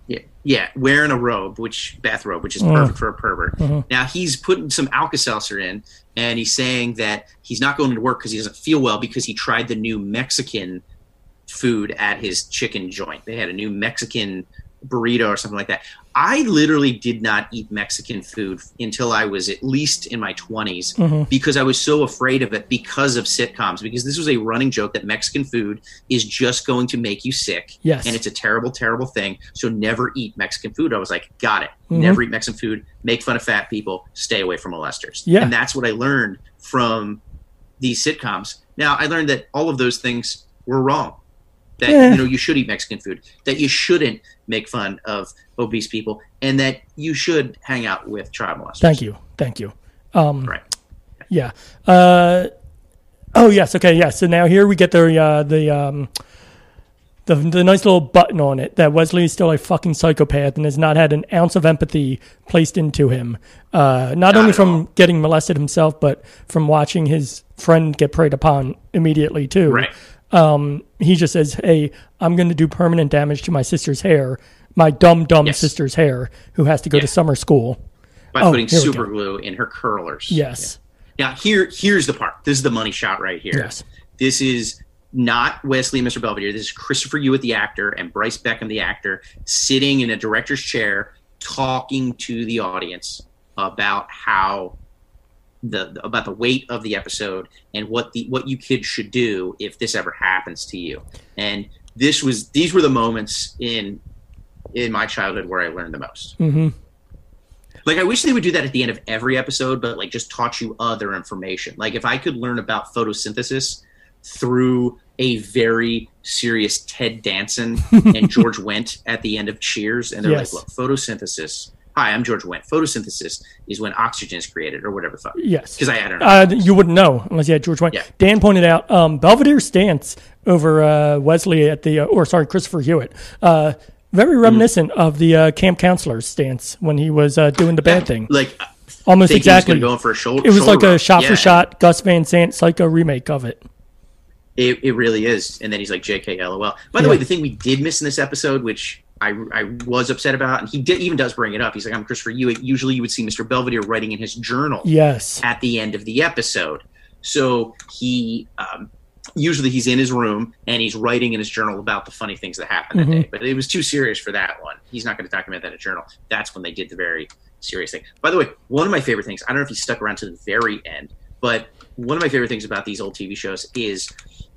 Yeah, yeah, wearing a robe, which bathrobe, which is Mm. perfect for a pervert. Mhm. Now he's putting some Alka-Seltzer in, and he's saying that he's not going to work because he doesn't feel well because he tried the new Mexican food at his chicken joint. They had a new Mexican burrito or something like that. I literally did not eat Mexican food until I was at least in my 20s Mhm. because I was so afraid of it because of sitcoms. Because this was a running joke that Mexican food is just going to make you sick. Yes. And it's a terrible, terrible thing. So never eat Mexican food. I was like, got it. Mhm. Never eat Mexican food. Make fun of fat people. Stay away from molesters. Yeah. And that's what I learned from these sitcoms. Now I learned that all of those things were wrong. That Yeah. you know you should eat Mexican food. That you shouldn't make fun of obese people, and that you should hang out with child molesters. Thank you. Thank you. Um, Right. Yeah. Uh, oh yes. Okay. Yeah. So now here we get the uh, the um, the the nice little button on it that Wesley is still a fucking psychopath and has not had an ounce of empathy placed into him. Uh, not, only from all. getting molested himself, but from watching his friend get preyed upon immediately too. Right. Um, he just says, "Hey, I'm going to do permanent damage to my sister's hair, my dumb dumb Yes. sister's hair, who has to go to summer school." By Oh, putting super glue in her curlers. Yes. Now here here's the part. This is the money shot right here. Yes. This is not Wesley and Mr. Belvedere. This is Christopher Hewitt, the actor, and Brice Beckham, the actor, sitting in a director's chair talking to the audience about how the about the weight of the episode and what the what you kids should do if this ever happens to you. And this was these were the moments in in my childhood where I learned the most. Mm-hmm. Like I wish they would do that at the end of every episode, but like just taught you other information. Like if I could learn about photosynthesis through a very serious Ted Danson and George Wendt at the end of Cheers, and they're Yes. like, "Look, photosynthesis. Hi, I'm George Wendt. Photosynthesis is when oxygen is created, or whatever the fuck." Yes. Because I, I don't know. Uh, you wouldn't know unless you had George Wendt. Yeah. Dan pointed out um, Belvedere's stance over uh, Wesley at the, uh, or sorry, Christopher Hewitt, uh, very Mm-hmm. reminiscent of the uh, camp counselor's stance when he was uh, doing the bad thing. like Almost think he was exactly. gonna go in for a shoulder. it was like shoulder a shot for shot Gus Van Sant psycho remake of it. It, it really is. And then he's like, JK, LOL. By the Yeah. way, the thing we did miss in this episode, which I, I was upset about, and he did, even does bring it up. He's like, I'm Christopher Hewitt. Usually you would see Mr. Belvedere writing in his journal Yes. at the end of the episode. So he, um, usually he's in his room and he's writing in his journal about the funny things that happened Mhm. that day. But it was too serious for that one. He's not going to document that in a journal. That's when they did the very serious thing. By the way, one of my favorite things, I don't know if he stuck around to the very end, but one of my favorite things about these old TV shows is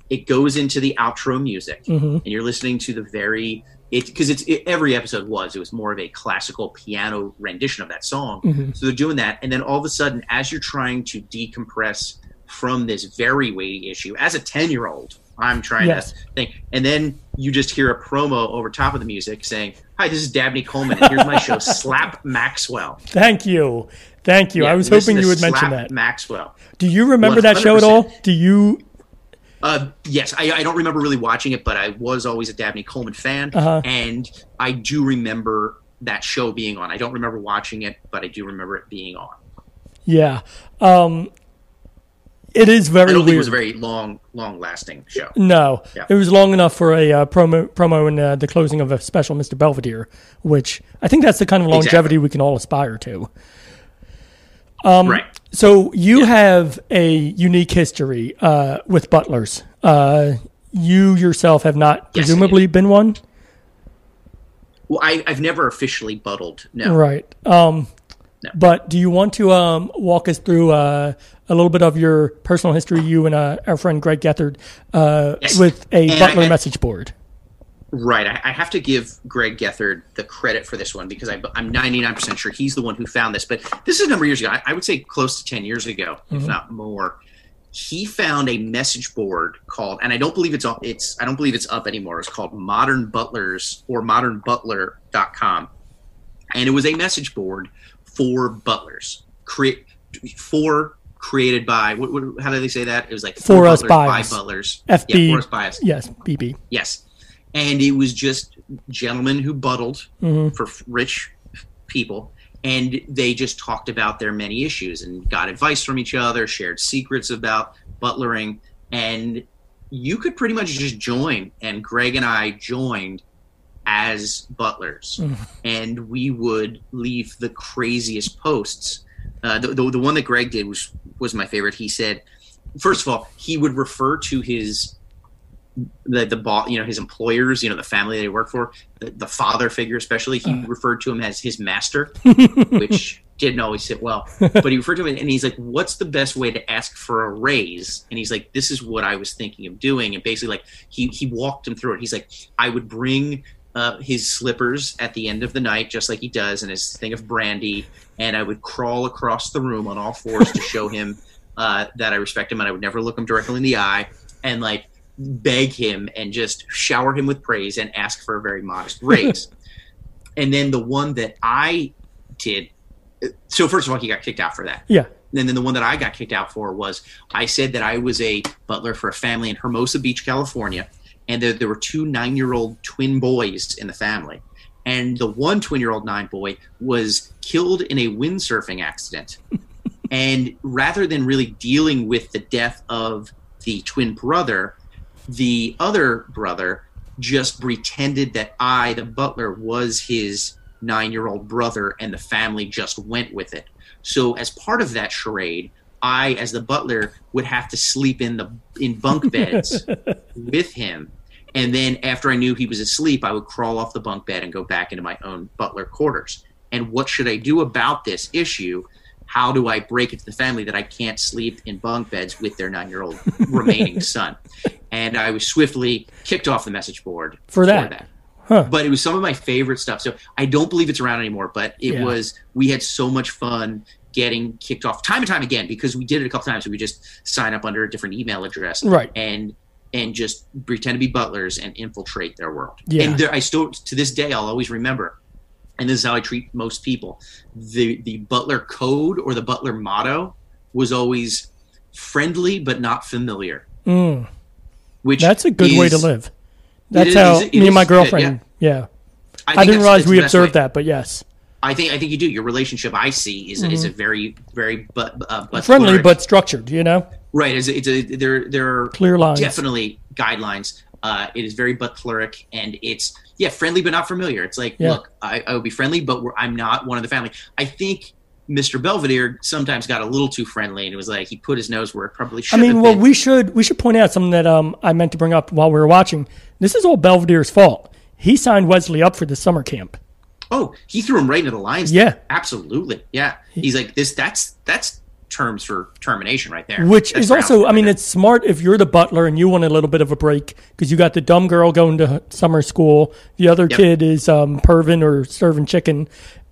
it goes into the outro music Mhm. and you're listening to the very it because it's it, every episode was it was more of a classical piano rendition of that song Mhm. so they're doing that and then all of a sudden as you're trying to decompress from this very weighty issue as a 10 year old i'm trying Yes. to think and then you just hear a promo over top of the music saying hi this is dabney coleman and here's my show slap maxwell Thank you. Thank you. I was hoping you would mention that. maxwell Do you remember that show at all? Do you? Uh, yes, I, I don't remember really watching it, but I was always a Dabney Coleman fan, Uh-huh. and I do remember that show being on. I don't remember watching it, but I do remember it being on. Yeah. Um, it is very I don't think it was a very long, long-lasting show. No, Yeah. it was long enough for a uh, promo promo in uh, the closing of a special Mr. Belvedere, which I think that's the kind of longevity Exactly. we can all aspire to. Um, right. So you have a unique history uh, with butlers. Uh, you yourself have not Yes, presumably been one. Well, I, I've never officially buttled. No. Right. Um, No. But do you want to um, walk us through uh, a little bit of your personal history, you and uh, our friend Greg Gethard, uh, Yes. with a And Butler I- message board? Right. I, I have to give Greg Gethard the credit for this one because I, I'm 99% sure he's the one who found this. But this is a number of years ago. I, I would say close to 10 years ago, if mm-hmm. not more. He found a message board called, and I don't believe it's up. It's I don't believe it's up anymore. It's called Modern Butlers or ModernButler.com, and it was a message board for butlers. Create for created by what, what, how do they say that? It was like For us butlers by by butlers. FB. Yeah, for us by us. Yes, BB. Yes. And it was just gentlemen who buttled Mhm. for rich people. And they just talked about their many issues and got advice from each other, shared secrets about butlering. And you could pretty much just join. And Greg and I joined as butlers. And we would leave the craziest posts. Uh, the, the, the one that Greg did was, was my favorite. He said, first of all, he would refer to his the the boss, you know, his employers, you know, the family they work for, the, the father figure especially, he referred to him as his master, which didn't always sit well. But he referred to him and he's like, "What's the best way to ask for a raise?" And he's like, "This is what I was thinking of doing." And basically, like he he walked him through it. He's like, "I would bring." Uh, his slippers at the end of the night, just like he does, and his thing of brandy, and I would crawl across the room on all fours to show him uh, that I respect him, and I would never look him directly in the eye, and like beg him and just shower him with praise and ask for a very modest raise. and then the one that I did, so first of all, he got kicked out for that. Yeah. And then the one that I got kicked out for was I said that I was a butler for a family in Hermosa Beach, California, and there, there were two nine year old twin boys in the family. And the one twin year old nine boy was killed in a windsurfing accident. and rather than really dealing with the death of the twin brother, the other brother just pretended that I, the butler, was his nine year old brother, and the family just went with it. So, as part of that charade, I, as the butler, would have to sleep in the in bunk beds with him. And then after I knew he was asleep, I would crawl off the bunk bed and go back into my own butler quarters. And what should I do about this issue? How do I break it to the family that I can't sleep in bunk beds with their nine year old remaining son? And I was swiftly kicked off the message board For that. Huh. But it was some of my favorite stuff. So I don't believe it's around anymore, but it Yeah. was, we had so much fun getting kicked off time and time again because we did it a couple times. We just sign up under a different email address Right. and and just pretend to be butlers and infiltrate their world. Yeah. And there, I still to this day I'll always remember, and this is how I treat most people. The the butler code or the butler motto was always friendly but not familiar. Mm. Which That's a good way to live. That's is- how it me and my is good, girlfriend. yeah. I I, didn't realize we observed way. that, but yes, I think I think you do. Your relationship I see is is a very very but uh, but Mm-hmm. friendly but structured. You know, right. It's, it's a there there are Clear lines. definitely guidelines. Uh, it is very butleric and it's yeah friendly but not familiar. It's like Yeah. look, I, I would be friendly, but we're, I'm not one of the family. I think Mr. Belvedere sometimes got a little too friendly and it was like he put his nose where it probably should. I mean, well, been. we should we should point out something that um I meant to bring up while we were watching. This is all Belvedere's fault. He signed Wesley up for the summer camp. Oh, he threw him right into the lions. Yeah. absolutely. Yeah, he's like this. That's that's terms for termination right there. Which That's is also, I mean, it. it's smart if you're the butler and you want a little bit of a break because you got the dumb girl going to summer school, the other Yep. kid is um, pervin or serving chicken,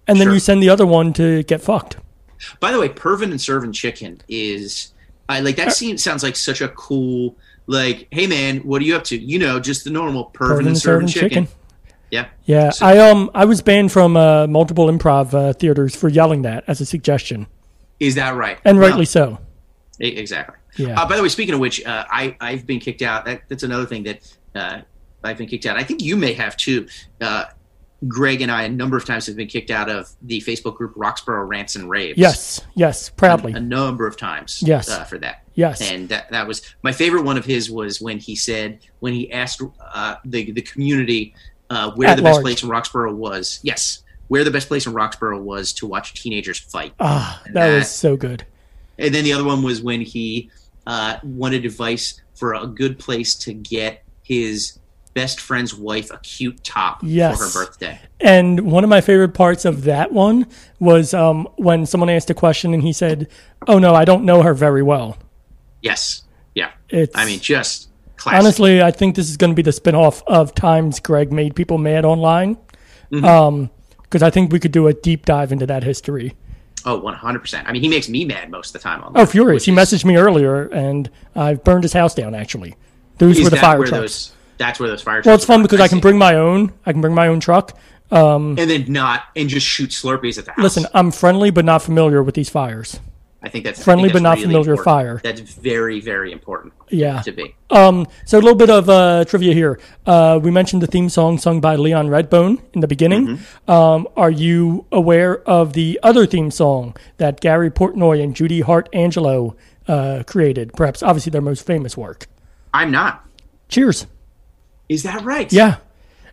and then Sure. you send the other one to get fucked. By the way, Pervin and Serving Chicken is I like Uh, that seems sounds like such a cool like, hey man, what are you up to? You know, just the normal Pervin, and Serving chicken. Yeah. Yeah, So- I um I was banned from uh, multiple improv uh, theaters for yelling that as a suggestion, Is that right? and rightly so. exactly. Yeah. Uh, by the way, speaking of which, uh, I I've been kicked out. That, that's another thing that uh, I've been kicked out. I think you may have too. Uh, Greg and I a number of times have been kicked out of the Facebook group Roxborough Rants and Raves. Yes, yes, proudly. a number of times. Yes. uh, for that. Yes. and that that was my favorite one of his was when he said when he asked uh, the the community uh, where At the best place in Roxborough was. Yes, where the best place in Roxborough was to watch teenagers fight. Ah, And that was so good. And then the other one was when he uh, wanted advice for a good place to get his best friend's wife a cute top Yes. for her birthday. And one of my favorite parts of that one was um, when someone asked a question and he said, "Oh no, I don't know her very well." Yes. Yeah. It's I mean, just classic. honestly, I think this is going to be the spin-off of times Greg made people mad online. Mm-hmm. Um, because I think we could do a deep dive into that history. oh, 100%. I mean, he makes me mad most of the time. On Oh, furious! He messaged me earlier, and I've burned his house down. Actually, those Is were the fire where trucks. those? That's where those fire trucks. well, it's fun because I can bring my own. I can bring my own truck. Um, and then not and just shoot Slurpees at the house. Listen, I'm friendly but not familiar with these fires. I think that's friendly think but not really familiar important. fire. That's very very important. Yeah. To be. Um, so a little bit of uh, trivia here. Uh, we mentioned the theme song sung by Leon Redbone in the beginning. Mm-hmm. Um, are you aware of the other theme song that Gary Portnoy and Judy Hart Angelo uh, created? Perhaps, obviously, their most famous work. I'm not. Cheers. Is that right? Yeah.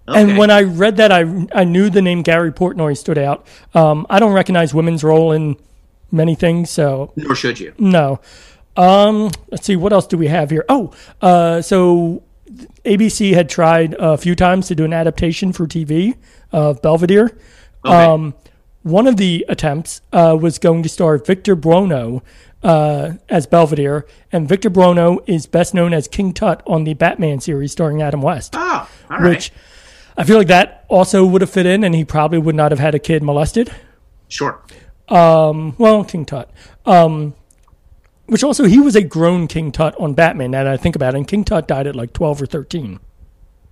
Okay. And when I read that, I, I knew the name Gary Portnoy stood out. Um, I don't recognize women's role in many things, so Nor should you. no. Um, let's see, what else do we have here? Oh, uh, so ABC had tried a few times to do an adaptation for TV of Belvedere. Okay. Um, one of the attempts uh, was going to star Victor Buono uh, as Belvedere, and Victor Buono is best known as King Tut on the Batman series starring Adam West, oh, all right. which I feel like that also would have fit in, and he probably would not have had a kid molested. Sure. Well, King Tut. Um, which also, he was a grown King Tut on Batman, now that I think about it. And King Tut died at like 12 or 13.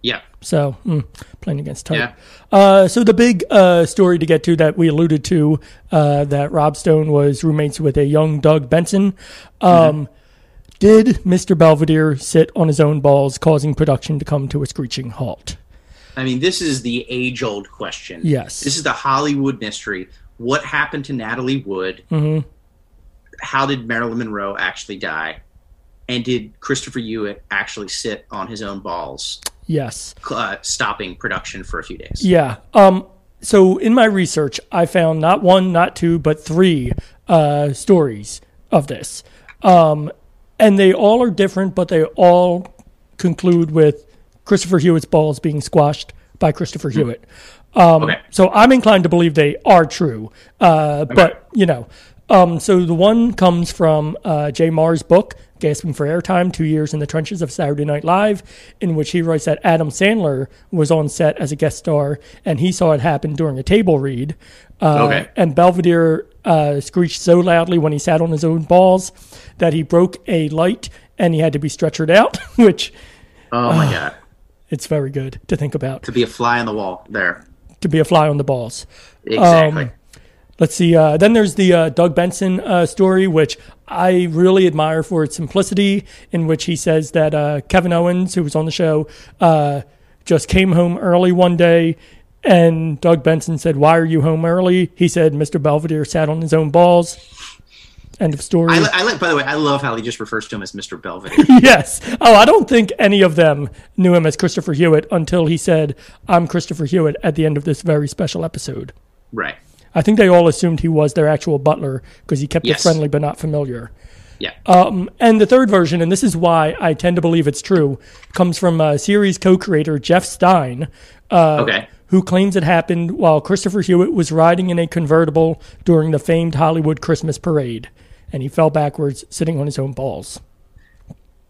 Yeah. So, mm, playing against Tut. Yeah. Uh, so, the big uh, story to get to that we alluded to uh, that Rob Stone was roommates with a young Doug Benson. Um, Did Mr. Belvedere sit on his own balls, causing production to come to a screeching halt? I mean, this is the age old question. Yes. This is the Hollywood mystery. What happened to Natalie Wood? Mm-hmm. How did Marilyn Monroe actually die? And did Christopher Hewitt actually sit on his own balls, Yes. uh, stopping production for a few days? Yeah. Um, so in my research, I found not one, not two, but three uh, stories of this. Um, and they all are different, but they all conclude with Christopher Hewitt's balls being squashed by Christopher Hewitt. Um, Okay. So I'm inclined to believe they are true. Uh, But, you know, um, so the one comes from uh, Jay Mohr's book, Gasping for Airtime Two Years in the Trenches of Saturday Night Live, in which he writes that Adam Sandler was on set as a guest star and he saw it happen during a table read. Uh, Okay. And Belvedere uh, screeched so loudly when he sat on his own balls that he broke a light and he had to be stretchered out, which Oh my god. it's very good to think about, To be a fly on the wall there. To be a fly on the balls. Exactly. Um, Let's see. Uh, then there's the uh, Doug Benson uh, story, which I really admire for its simplicity, in which he says that uh, Kevin Owens, who was on the show, uh, just came home early one day. And Doug Benson said, Why are you home early? He said, Mr. Belvedere sat on his own balls. End of story. I, I like. By the way, I love how he just refers to him as Mr. Belvedere. yes. Oh, I don't think any of them knew him as Christopher Hewitt until he said, I'm Christopher Hewitt at the end of this very special episode. right. I think they all assumed he was their actual butler because he kept Yes. it friendly but not familiar. Yeah. And the third version, and this is why I tend to believe it's true, comes from uh, series co-creator Jeff Stein, uh, okay. who claims it happened while Christopher Hewitt was riding in a convertible during the famed Hollywood Christmas parade, and he fell backwards, sitting on his own balls.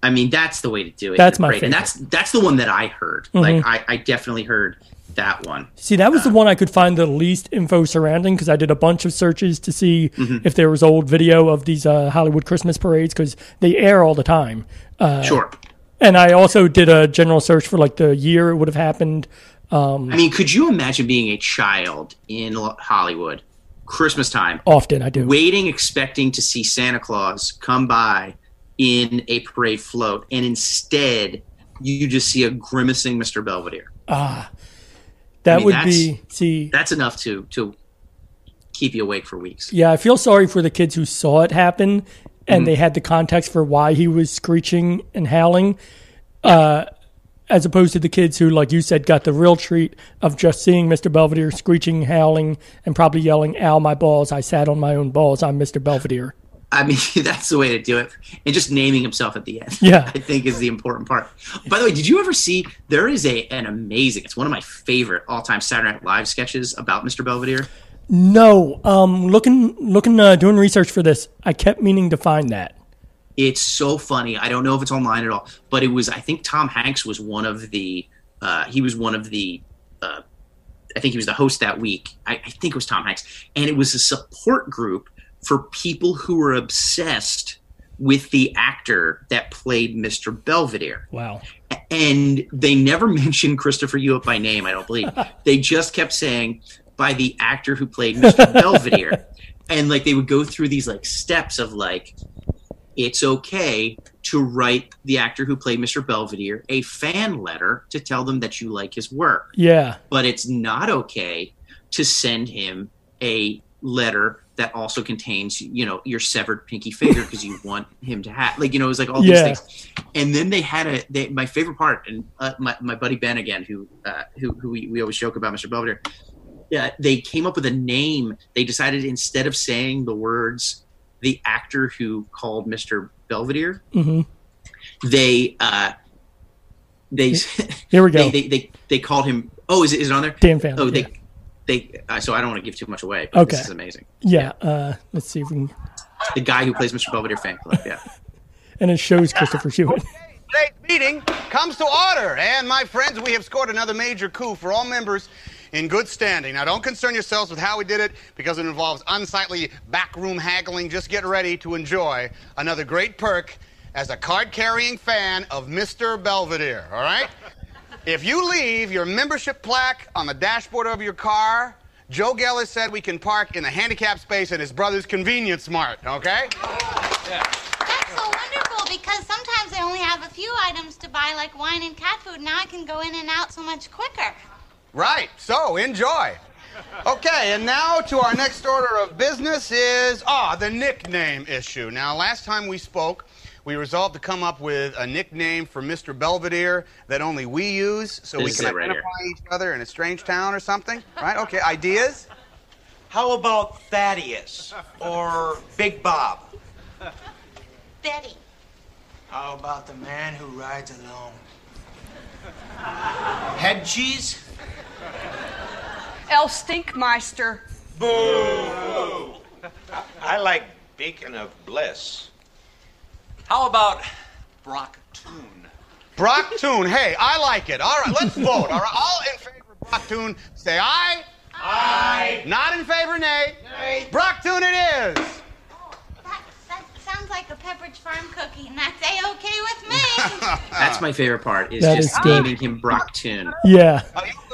I mean, that's the way to do it. That's my. And favorite. Mm-hmm. that's that's the one that I heard. Like, I, I definitely heard that one. See, that was the one I could find the least info surrounding because I did a bunch of searches to see Mm-hmm. if there was old video of these uh, Hollywood Christmas parades because they air all the time. Uh, sure. And I also did a general search for like the year it would have happened. I mean, could you imagine being a child in Hollywood, Christmas time, Often I do. waiting, expecting to see Santa Claus come by in a parade float, and instead you just see a grimacing Mr. Belvedere? Ah, that mean, would be see. That's enough to to keep you awake for weeks. Yeah, I feel sorry for the kids who saw it happen and Mm-hmm. they had the context for why he was screeching and howling. Uh, as opposed to the kids who, like you said, got the real treat of just seeing Mr. Belvedere screeching, howling, and probably yelling, Ow, my balls. I sat on my own balls. I'm Mr. Belvedere. I mean, that's the way to do it. And just naming himself at the end, Yeah. I think is the important part. By the way, did you ever see? There is a an amazing. It's one of my favorite all time Saturday Night Live sketches about Mr. Belvedere. No, um, looking, looking, uh, doing research for this, I kept meaning to find that. It's so funny. I don't know if it's online at all, but it was. I think Tom Hanks was one of the. Uh, he was one of the. Uh, I think he was the host that week. I, I think it was Tom Hanks, and it was a support group for people who were obsessed with the actor that played Mr. Belvedere. Wow. and they never mentioned Christopher Hewitt by name. I don't believe they just kept saying by the actor who played Mr. Belvedere, and like they would go through these like steps of like it's okay to write the actor who played Mr. Belvedere a fan letter to tell them that you like his work, Yeah. but it's not okay to send him a letter that also contains you know your severed pinky finger because you want him to have like you know it was like all Yeah. these things and then they had a they, my favorite part and uh, my, my buddy ben again who uh, who, who we, we always joke about mr belvedere yeah they came up with a name they decided instead of saying the words the actor who called mr belvedere hmm they uh they Here we go. they, they they they called him oh is it, is it on there Dan Family. oh they yeah. they uh, so i don't want to give too much away but Okay. this is amazing Yeah. Uh, let's see if we can. the guy who plays mr belvedere fan club yeah And it shows Christopher Hewitt. Today's meeting comes to order. And my friends, we have scored another major coup for all members in good standing. Now, don't concern yourselves with how we did it because it involves unsightly backroom haggling. Just get ready to enjoy another great perk as a card carrying fan of Mr. Belvedere, all right? If you leave your membership plaque on the dashboard of your car, Joe Geller said we can park in the handicap space at his brother's convenience mart, okay? Yeah. That's so wonderful because sometimes I only have a few items to buy, like wine and cat food. Now I can go in and out so much quicker. Right. So enjoy. Okay, and now to our next order of business is ah the nickname issue. Now, last time we spoke, we resolved to come up with a nickname for Mr. Belvedere that only we use, so we This is can it right identify each other in a strange town or something. Right? Okay. Ideas? How about Thaddeus or Big Bob? Betty. How about the man who rides alone? Head cheese? El Stinkmeister. Boo! I like Beacon of Bliss. How about Brock Toon? Brock Toon. Hey, I like it. All right, let's vote. All right, all in favor of Brock Toon, say aye. Aye. Not in favor, nay. Nay. Brock Toon it is. Oh, that, that sounds like a Pepperidge Farm cookie, and that's a-okay with me. That's my favorite part is That just is naming him Brock Toon. Yeah.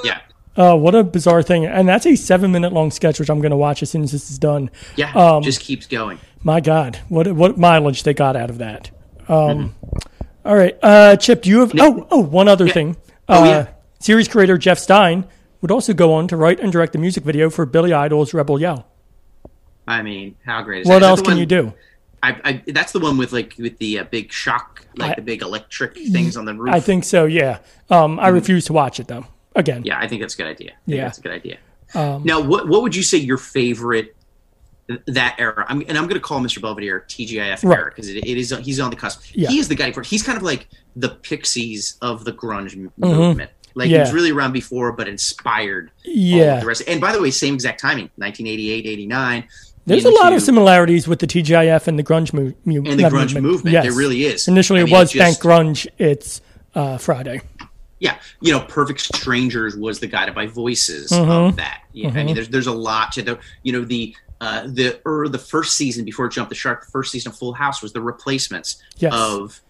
Yeah. Uh, what a bizarre thing. And that's a seven minute long sketch, which I'm going to watch as soon as this is done. Yeah. Um, just keeps going. My God, what what mileage they got out of that. Um, Mm-hmm. all right, uh, Chip, do you have? Oh, oh, one other thing. Oh, uh, yeah. Series creator Jeff Stein would also go on to write and direct the music video for Billy Idol's "Rebel Yell." I mean, how great is that. What that else the can one- you do? I, I, that's the one with like with the uh, big shock, like I- the big electric things on the roof. I think so. Yeah. Um, I refuse to watch it though. Again. Yeah, I think that's a good idea. Yeah. that's a good idea. Um, Now, what what would you say your favorite that era? I'm, and I'm going to call Mr. Belvedere TGIF Right. era because it, it is he's on the cusp. Yeah. He is the guy for he's kind of like the Pixies of the grunge m- Mhm. movement. Like he was really around before, but inspired. Yeah. the rest. And by the way, same exact timing, 1988, 89. There's a lot of similarities with the TGIF and the grunge mo- mu- And the grunge movement. Yes, There really is. Initially, I it mean, was it Thank just- Grunge. It's uh, Friday. Yeah, you know, Perfect Strangers was the guided by voices Mhm. of that. Yeah, I Mhm. mean, there's there's a lot to the you know the uh, the or the first season before Jump the shark. The first season of Full House was the replacements Yes. of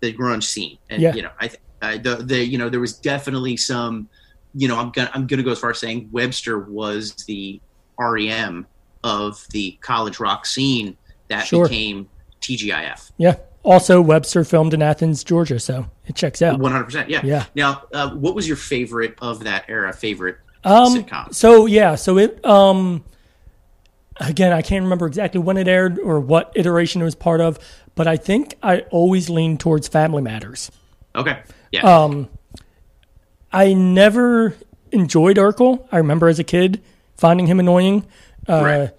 the grunge scene, and Yeah. you know, I th- uh, the the you know there was definitely some you know I'm gonna I'm gonna go as far as saying Webster was the REM of the college rock scene that Sure. became TGIF. Yeah. Also, Webster filmed in Athens, Georgia, so it checks out. One hundred percent. Yeah. Yeah. Now, uh, what was your favorite of that era? Favorite Um, sitcom? So yeah, so it um, again, I can't remember exactly when it aired or what iteration it was part of, but I think I always leaned towards Family Matters. Okay. Yeah. Um, I never enjoyed Urkel. I remember as a kid finding him annoying. Uh, Right.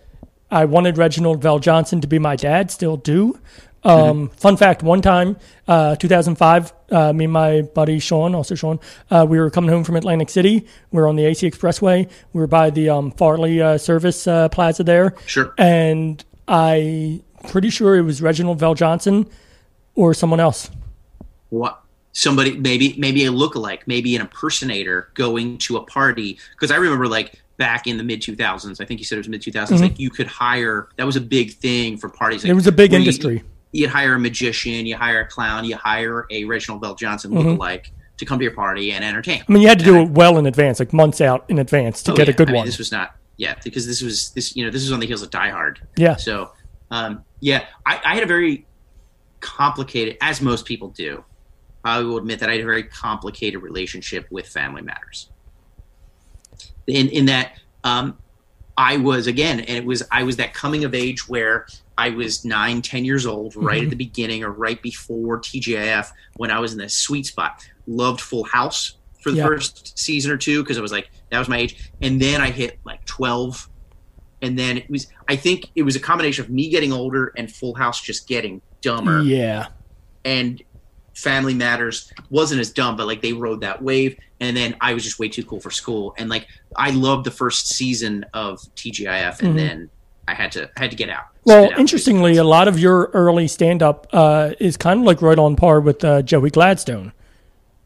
I wanted Reginald VelJohnson to be my dad, still do. Um, Fun fact: one time, uh, 2005, uh, me and my buddy Sean, also Sean, uh, we were coming home from Atlantic City. We were on the AC Expressway. We were by the um, Farley uh, Service uh, Plaza there. Sure. And I pretty sure it was Reginald VelJohnson or someone else. what somebody maybe maybe a lookalike, maybe an impersonator going to a party. Because I remember like back in the mid 2000s, I think you said it was mid 2000s. Mhm. Like you could hire that was a big thing for parties. Like, It was a big industry. you- you'd hire a magician, you hire a clown, you hire a Reginald VelJohnson Mhm. lookalike to come to your party and entertain. I mean, you had to do it well in advance, like months out in advance, to Oh, get a good I mean, one. This was not, yeah, because this was this, you know, this was on the heels of Die Hard. Yeah. So, um, yeah, I, I had a very complicated, as most people do. I will admit that I had a very complicated relationship with Family Matters. In in that, um, I was again, and it was I was that coming of age where I was nine, ten years old, right Mhm. at the beginning or right before TGIF, when I was in the sweet spot. Loved Full House for the Yeah. first season or two because I was like that was my age, and then I hit like twelve, and then it was I think it was a combination of me getting older and Full House just getting dumber Yeah. and Family Matters wasn't as dumb, but like they rode that wave. And then I was just way too cool for school. And like I loved the first season of TGIF, and Mhm. then I had to I had to get out. Well, out. interestingly, a lot of your early stand up uh, is kind of like right on par with uh, Joey Gladstone.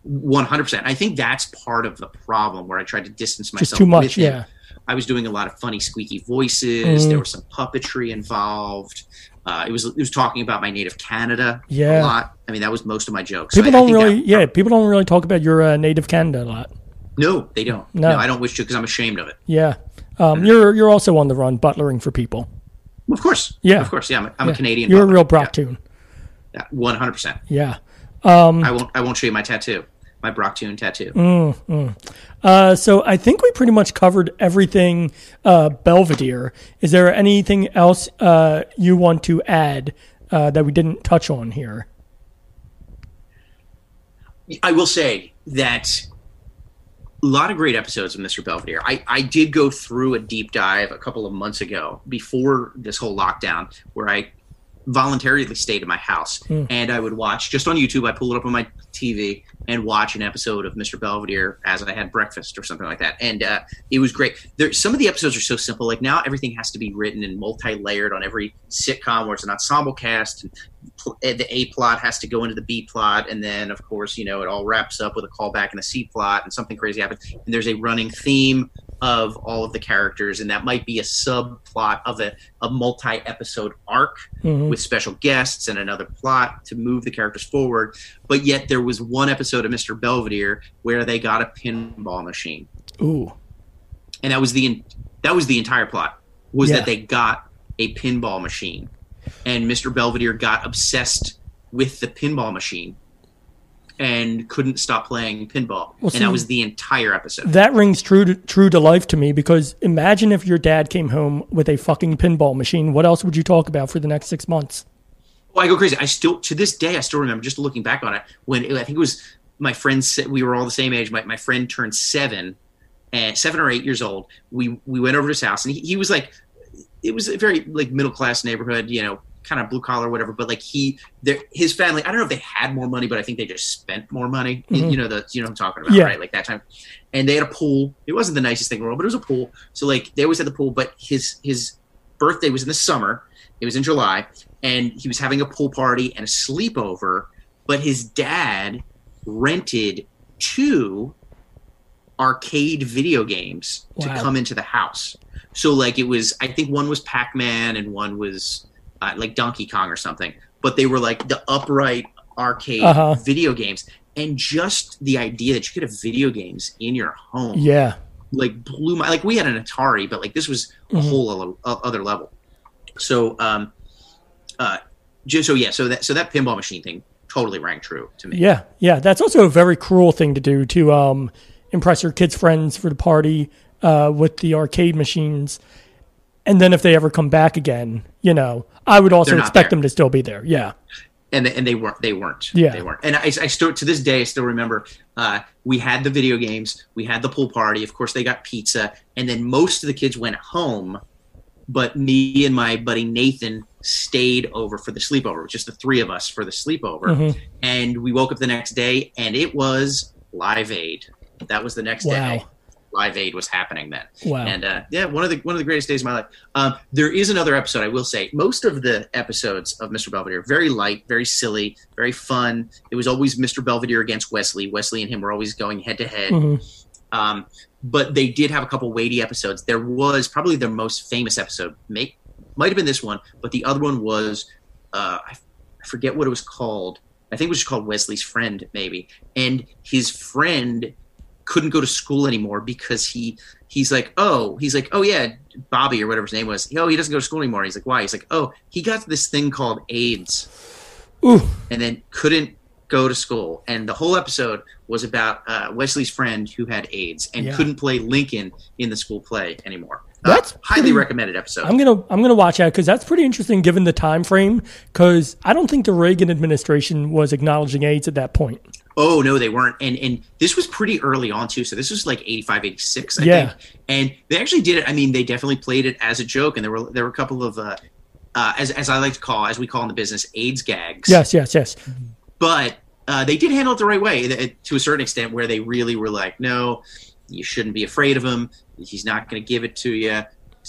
One hundred percent. I think that's part of the problem where I tried to distance myself. Just too much, yeah. I was doing a lot of funny, squeaky voices. Mhm. There was some puppetry involved. Uh, it was it was talking about my native Canada Yeah. a lot. I mean, that was most of my jokes. People So I- I don't that- really, yeah, people don't really talk about your uh, native Canada a lot. no, they don't. No. No, I don't wish to because I'm ashamed of it. Yeah, um, you're you're also on the run, butlering for people. Of course. Yeah, Of course. Yeah. I'm, a- I'm Yeah. a Canadian. You're a butler. real Brocktoon. Yeah. One hundred percent. Yeah. Um, I won't. I won't show you my tattoo. My Brocktoon tattoo. Mm, mm. Uh, so I think we pretty much covered everything uh, Belvedere. Is there anything else uh, you want to add uh, that we didn't touch on here? I will say that a lot of great episodes of Mr. Belvedere. I, I did go through a deep dive a couple of months ago before this whole lockdown where I voluntarily stayed in my house Hmm. and I would watch just on YouTube. I pull it up on my TV and watch an episode of Mr. Belvedere as I had breakfast or something like that. And uh, it was great. There, some of the episodes are so simple. Like now, everything has to be written and multi-layered on every sitcom where it's an ensemble cast. And pl- eh, the A plot has to go into the B plot, and then of course, you know, it all wraps up with a callback in a C plot, and something crazy happens. And there's a running theme of all of the characters, and that might be a subplot of a, a multi-episode arc Mhm. with special guests and another plot to move the characters forward. But yet, there was one episode of Mr. Belvedere where they got a pinball machine, Ooh, and that was the that was the entire plot. Was Yeah. that they got a pinball machine, and Mr. Belvedere got obsessed with the pinball machine and couldn't stop playing pinball, Well, and that was the entire episode. that rings true to, true to life to me because imagine if your dad came home with a fucking pinball machine. What else would you talk about for the next six months? Oh, I go crazy. I still, to this day, I still remember just looking back on it when I think it was my friend. We were all the same age. My, my friend turned seven, and seven or eight years old. We we went over to his house, and he, he was like, it was a very like middle class neighborhood, you know, kind of blue collar, whatever. But like he, his family. I don't know if they had more money, but I think they just spent more money. You- Mhm. You know the you know what I'm talking about, Yeah. right? Like that time, and they had a pool. It wasn't the nicest thing in the world, but it was a pool. So like they always had the pool. But his his birthday was in the summer. It was in July, and he was having a pool party and a sleepover. But his dad rented two arcade video games to come into the house. So like it was, I think one was Pac Man and one was uh, like Donkey Kong or something. But they were like the upright arcade Uh-huh. video games, and just the idea that you could have video games in your home Yeah. like blew my like we had an Atari, but like this was a Mhm. whole other, other level. So um, uh, just so yeah, so that so that pinball machine thing totally rang true to me. Yeah, yeah. That's also a very cruel thing to do to um, impress your kids' friends for the party uh, with the arcade machines. And then if they ever come back again, you know, I would also expect there. them to still be there. Yeah. and they, and they weren't they weren't Yeah. they weren't and I, I still to this day I still remember uh, we had the video games we had the pool party of course they got pizza and then most of the kids went home but me and my buddy Nathan stayed over for the sleepover, just the three of us for the sleepover. Mhm. And we woke up the next day and it was Live Aid. That was the next Wow. day. Live Aid was happening then. Wow. And uh, yeah, one of the one of the greatest days of my life. Um, there is another episode. I will say most of the episodes of Mr. Belvedere very light, very silly, very fun. It was always Mr. Belvedere against Wesley. Wesley and him were always going head to head. Um, but they did have a couple weighty episodes. There was probably their most famous episode. Make might have been this one, but the other one was uh, I, I forget what it was called. I think it was just called Wesley's friend, maybe. And his friend couldn't go to school anymore because he he's like, oh, he's like, oh yeah, Bobby or whatever his name was. Oh, he doesn't go to school anymore. He's like, why? He's like, oh, he got this thing called AIDS, Ooh. and then couldn't go to school. And the whole episode was about uh, Wesley's friend who had AIDS and Yeah. couldn't play Lincoln in the school play anymore. That's uh, highly pretty- recommended episode. I'm gonna I'm gonna watch that because that's pretty interesting given the time frame. Because I don't think the Reagan administration was acknowledging AIDS at that point. Oh no, they weren't. And and this was pretty early on too. So this was like 85, 86, I Yeah. think. And they actually did it. I mean, they definitely played it as a joke. And there were there were a couple of uh, uh, as as I like to call, as we call in the business, AIDS gags. Yes, yes, yes. But uh, they did handle it the right way uh, to a certain extent, where they really were like, no, you shouldn't be afraid of him. He's not going to give it to you.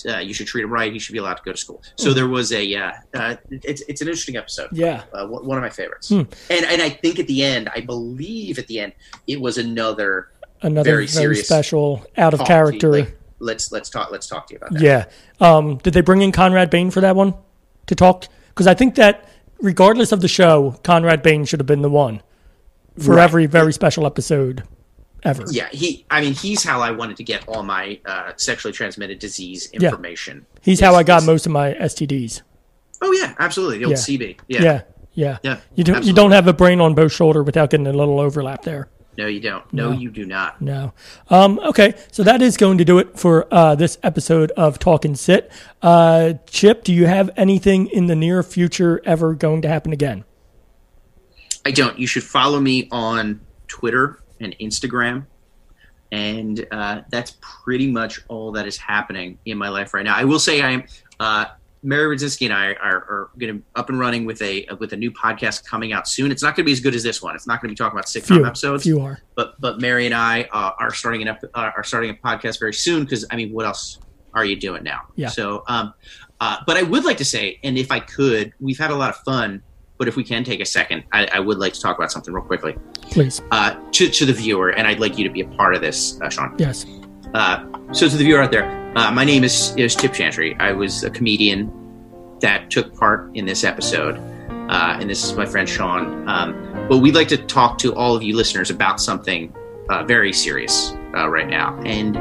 Uh, you should treat him right. He should be allowed to go to school. So Hmm. there was a, uh, uh, it's it's an interesting episode. Yeah. uh, one of my favorites. Hmm. And and I think at the end, I believe at the end, it was another Another very very, serious special, out of character. Like, let's let's talk let's talk to you about that. Yeah. Um, did they bring in Conrad Bain for that one to talk? Because I think that regardless of the show, Conrad Bain should have been the one for Right. every very special episode ever. Yeah, he. I mean, he's how I wanted to get all my uh, sexually transmitted disease information. Yeah. He's how I got most of my STDs. Oh yeah, absolutely. The old Yeah. CB. Yeah. Yeah. Yeah. Yeah, You don't you don't have a brain on both shoulder without getting a little overlap there. No, you don't. No, No. you do not. No. Um, okay, so that is going to do it for uh, this episode of Talking Sit. Uh, Chip, do you have anything in the near future ever going to happen again? I don't. You should follow me on Twitter and Instagram. And uh, that's pretty much all that is happening in my life right now. I will say I am. Uh, Mary Radzinski and I are, are going to up and running with a with a new podcast coming out soon. It's not going to be as good as this one. It's not going to be talking about sitcom Few, episodes. You are. But but Mary and I uh, are starting an ep- uh, are starting a podcast very soon because I mean, what else are you doing now? Yeah. So um, uh, but I would like to say, and if I could, we've had a lot of fun. But if we can take a second, I, I would like to talk about something real quickly Please. uh, to, to the viewer, and I'd like you to be a part of this, uh, Sean. Yes. Uh, so to the viewer out there, uh, my name is, is Chip Chantry. I was a comedian that took part in this episode, uh, and this is my friend Sean. Um, but we'd like to talk to all of you listeners about something uh, very serious uh, right now, and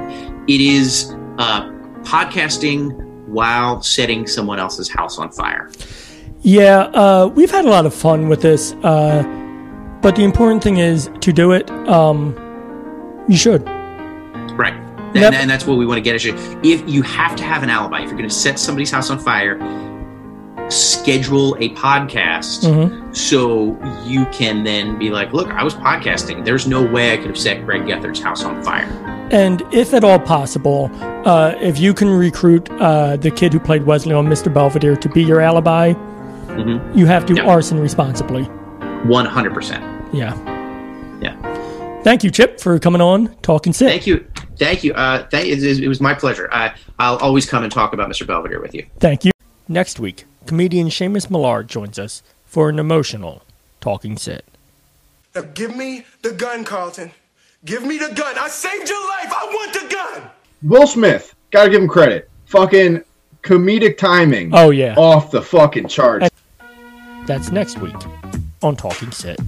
it is uh, podcasting while setting someone else's house on fire. Yeah, uh, we've had a lot of fun with this, uh, but the important thing is to do it. Um, you should. Right. And, Yep. and that's what we want to get at you. If you have to have an alibi, if you're going to set somebody's house on fire, schedule a podcast Mhm. so you can then be like, look, I was podcasting. There's no way I could have set Greg Gethard's house on fire. And if at all possible, uh, if you can recruit uh, the kid who played Wesley on Mr. Belvedere to be your alibi, Mhm. you have to arson responsibly. 100%. Yeah. Yeah. Thank you, Chip, for coming on, talking sit. Thank you. Thank you. Uh, thank, it, it was my pleasure. I, I'll always come and talk about Mr. Belvedere with you. Thank you. Next week, comedian Seamus Millard joins us for an emotional talking sit. Now give me the gun, Carlton. Give me the gun. I saved your life. I want the gun. Will Smith, gotta give him credit. Fucking comedic timing. Oh, yeah. Off the fucking charts. That's next week on Talking Sit.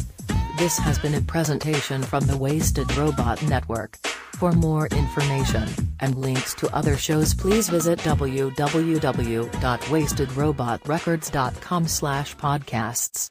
This has been a presentation from the Wasted Robot Network. For more information and links to other shows, please visit www.wastedrobotrecords.com/podcasts.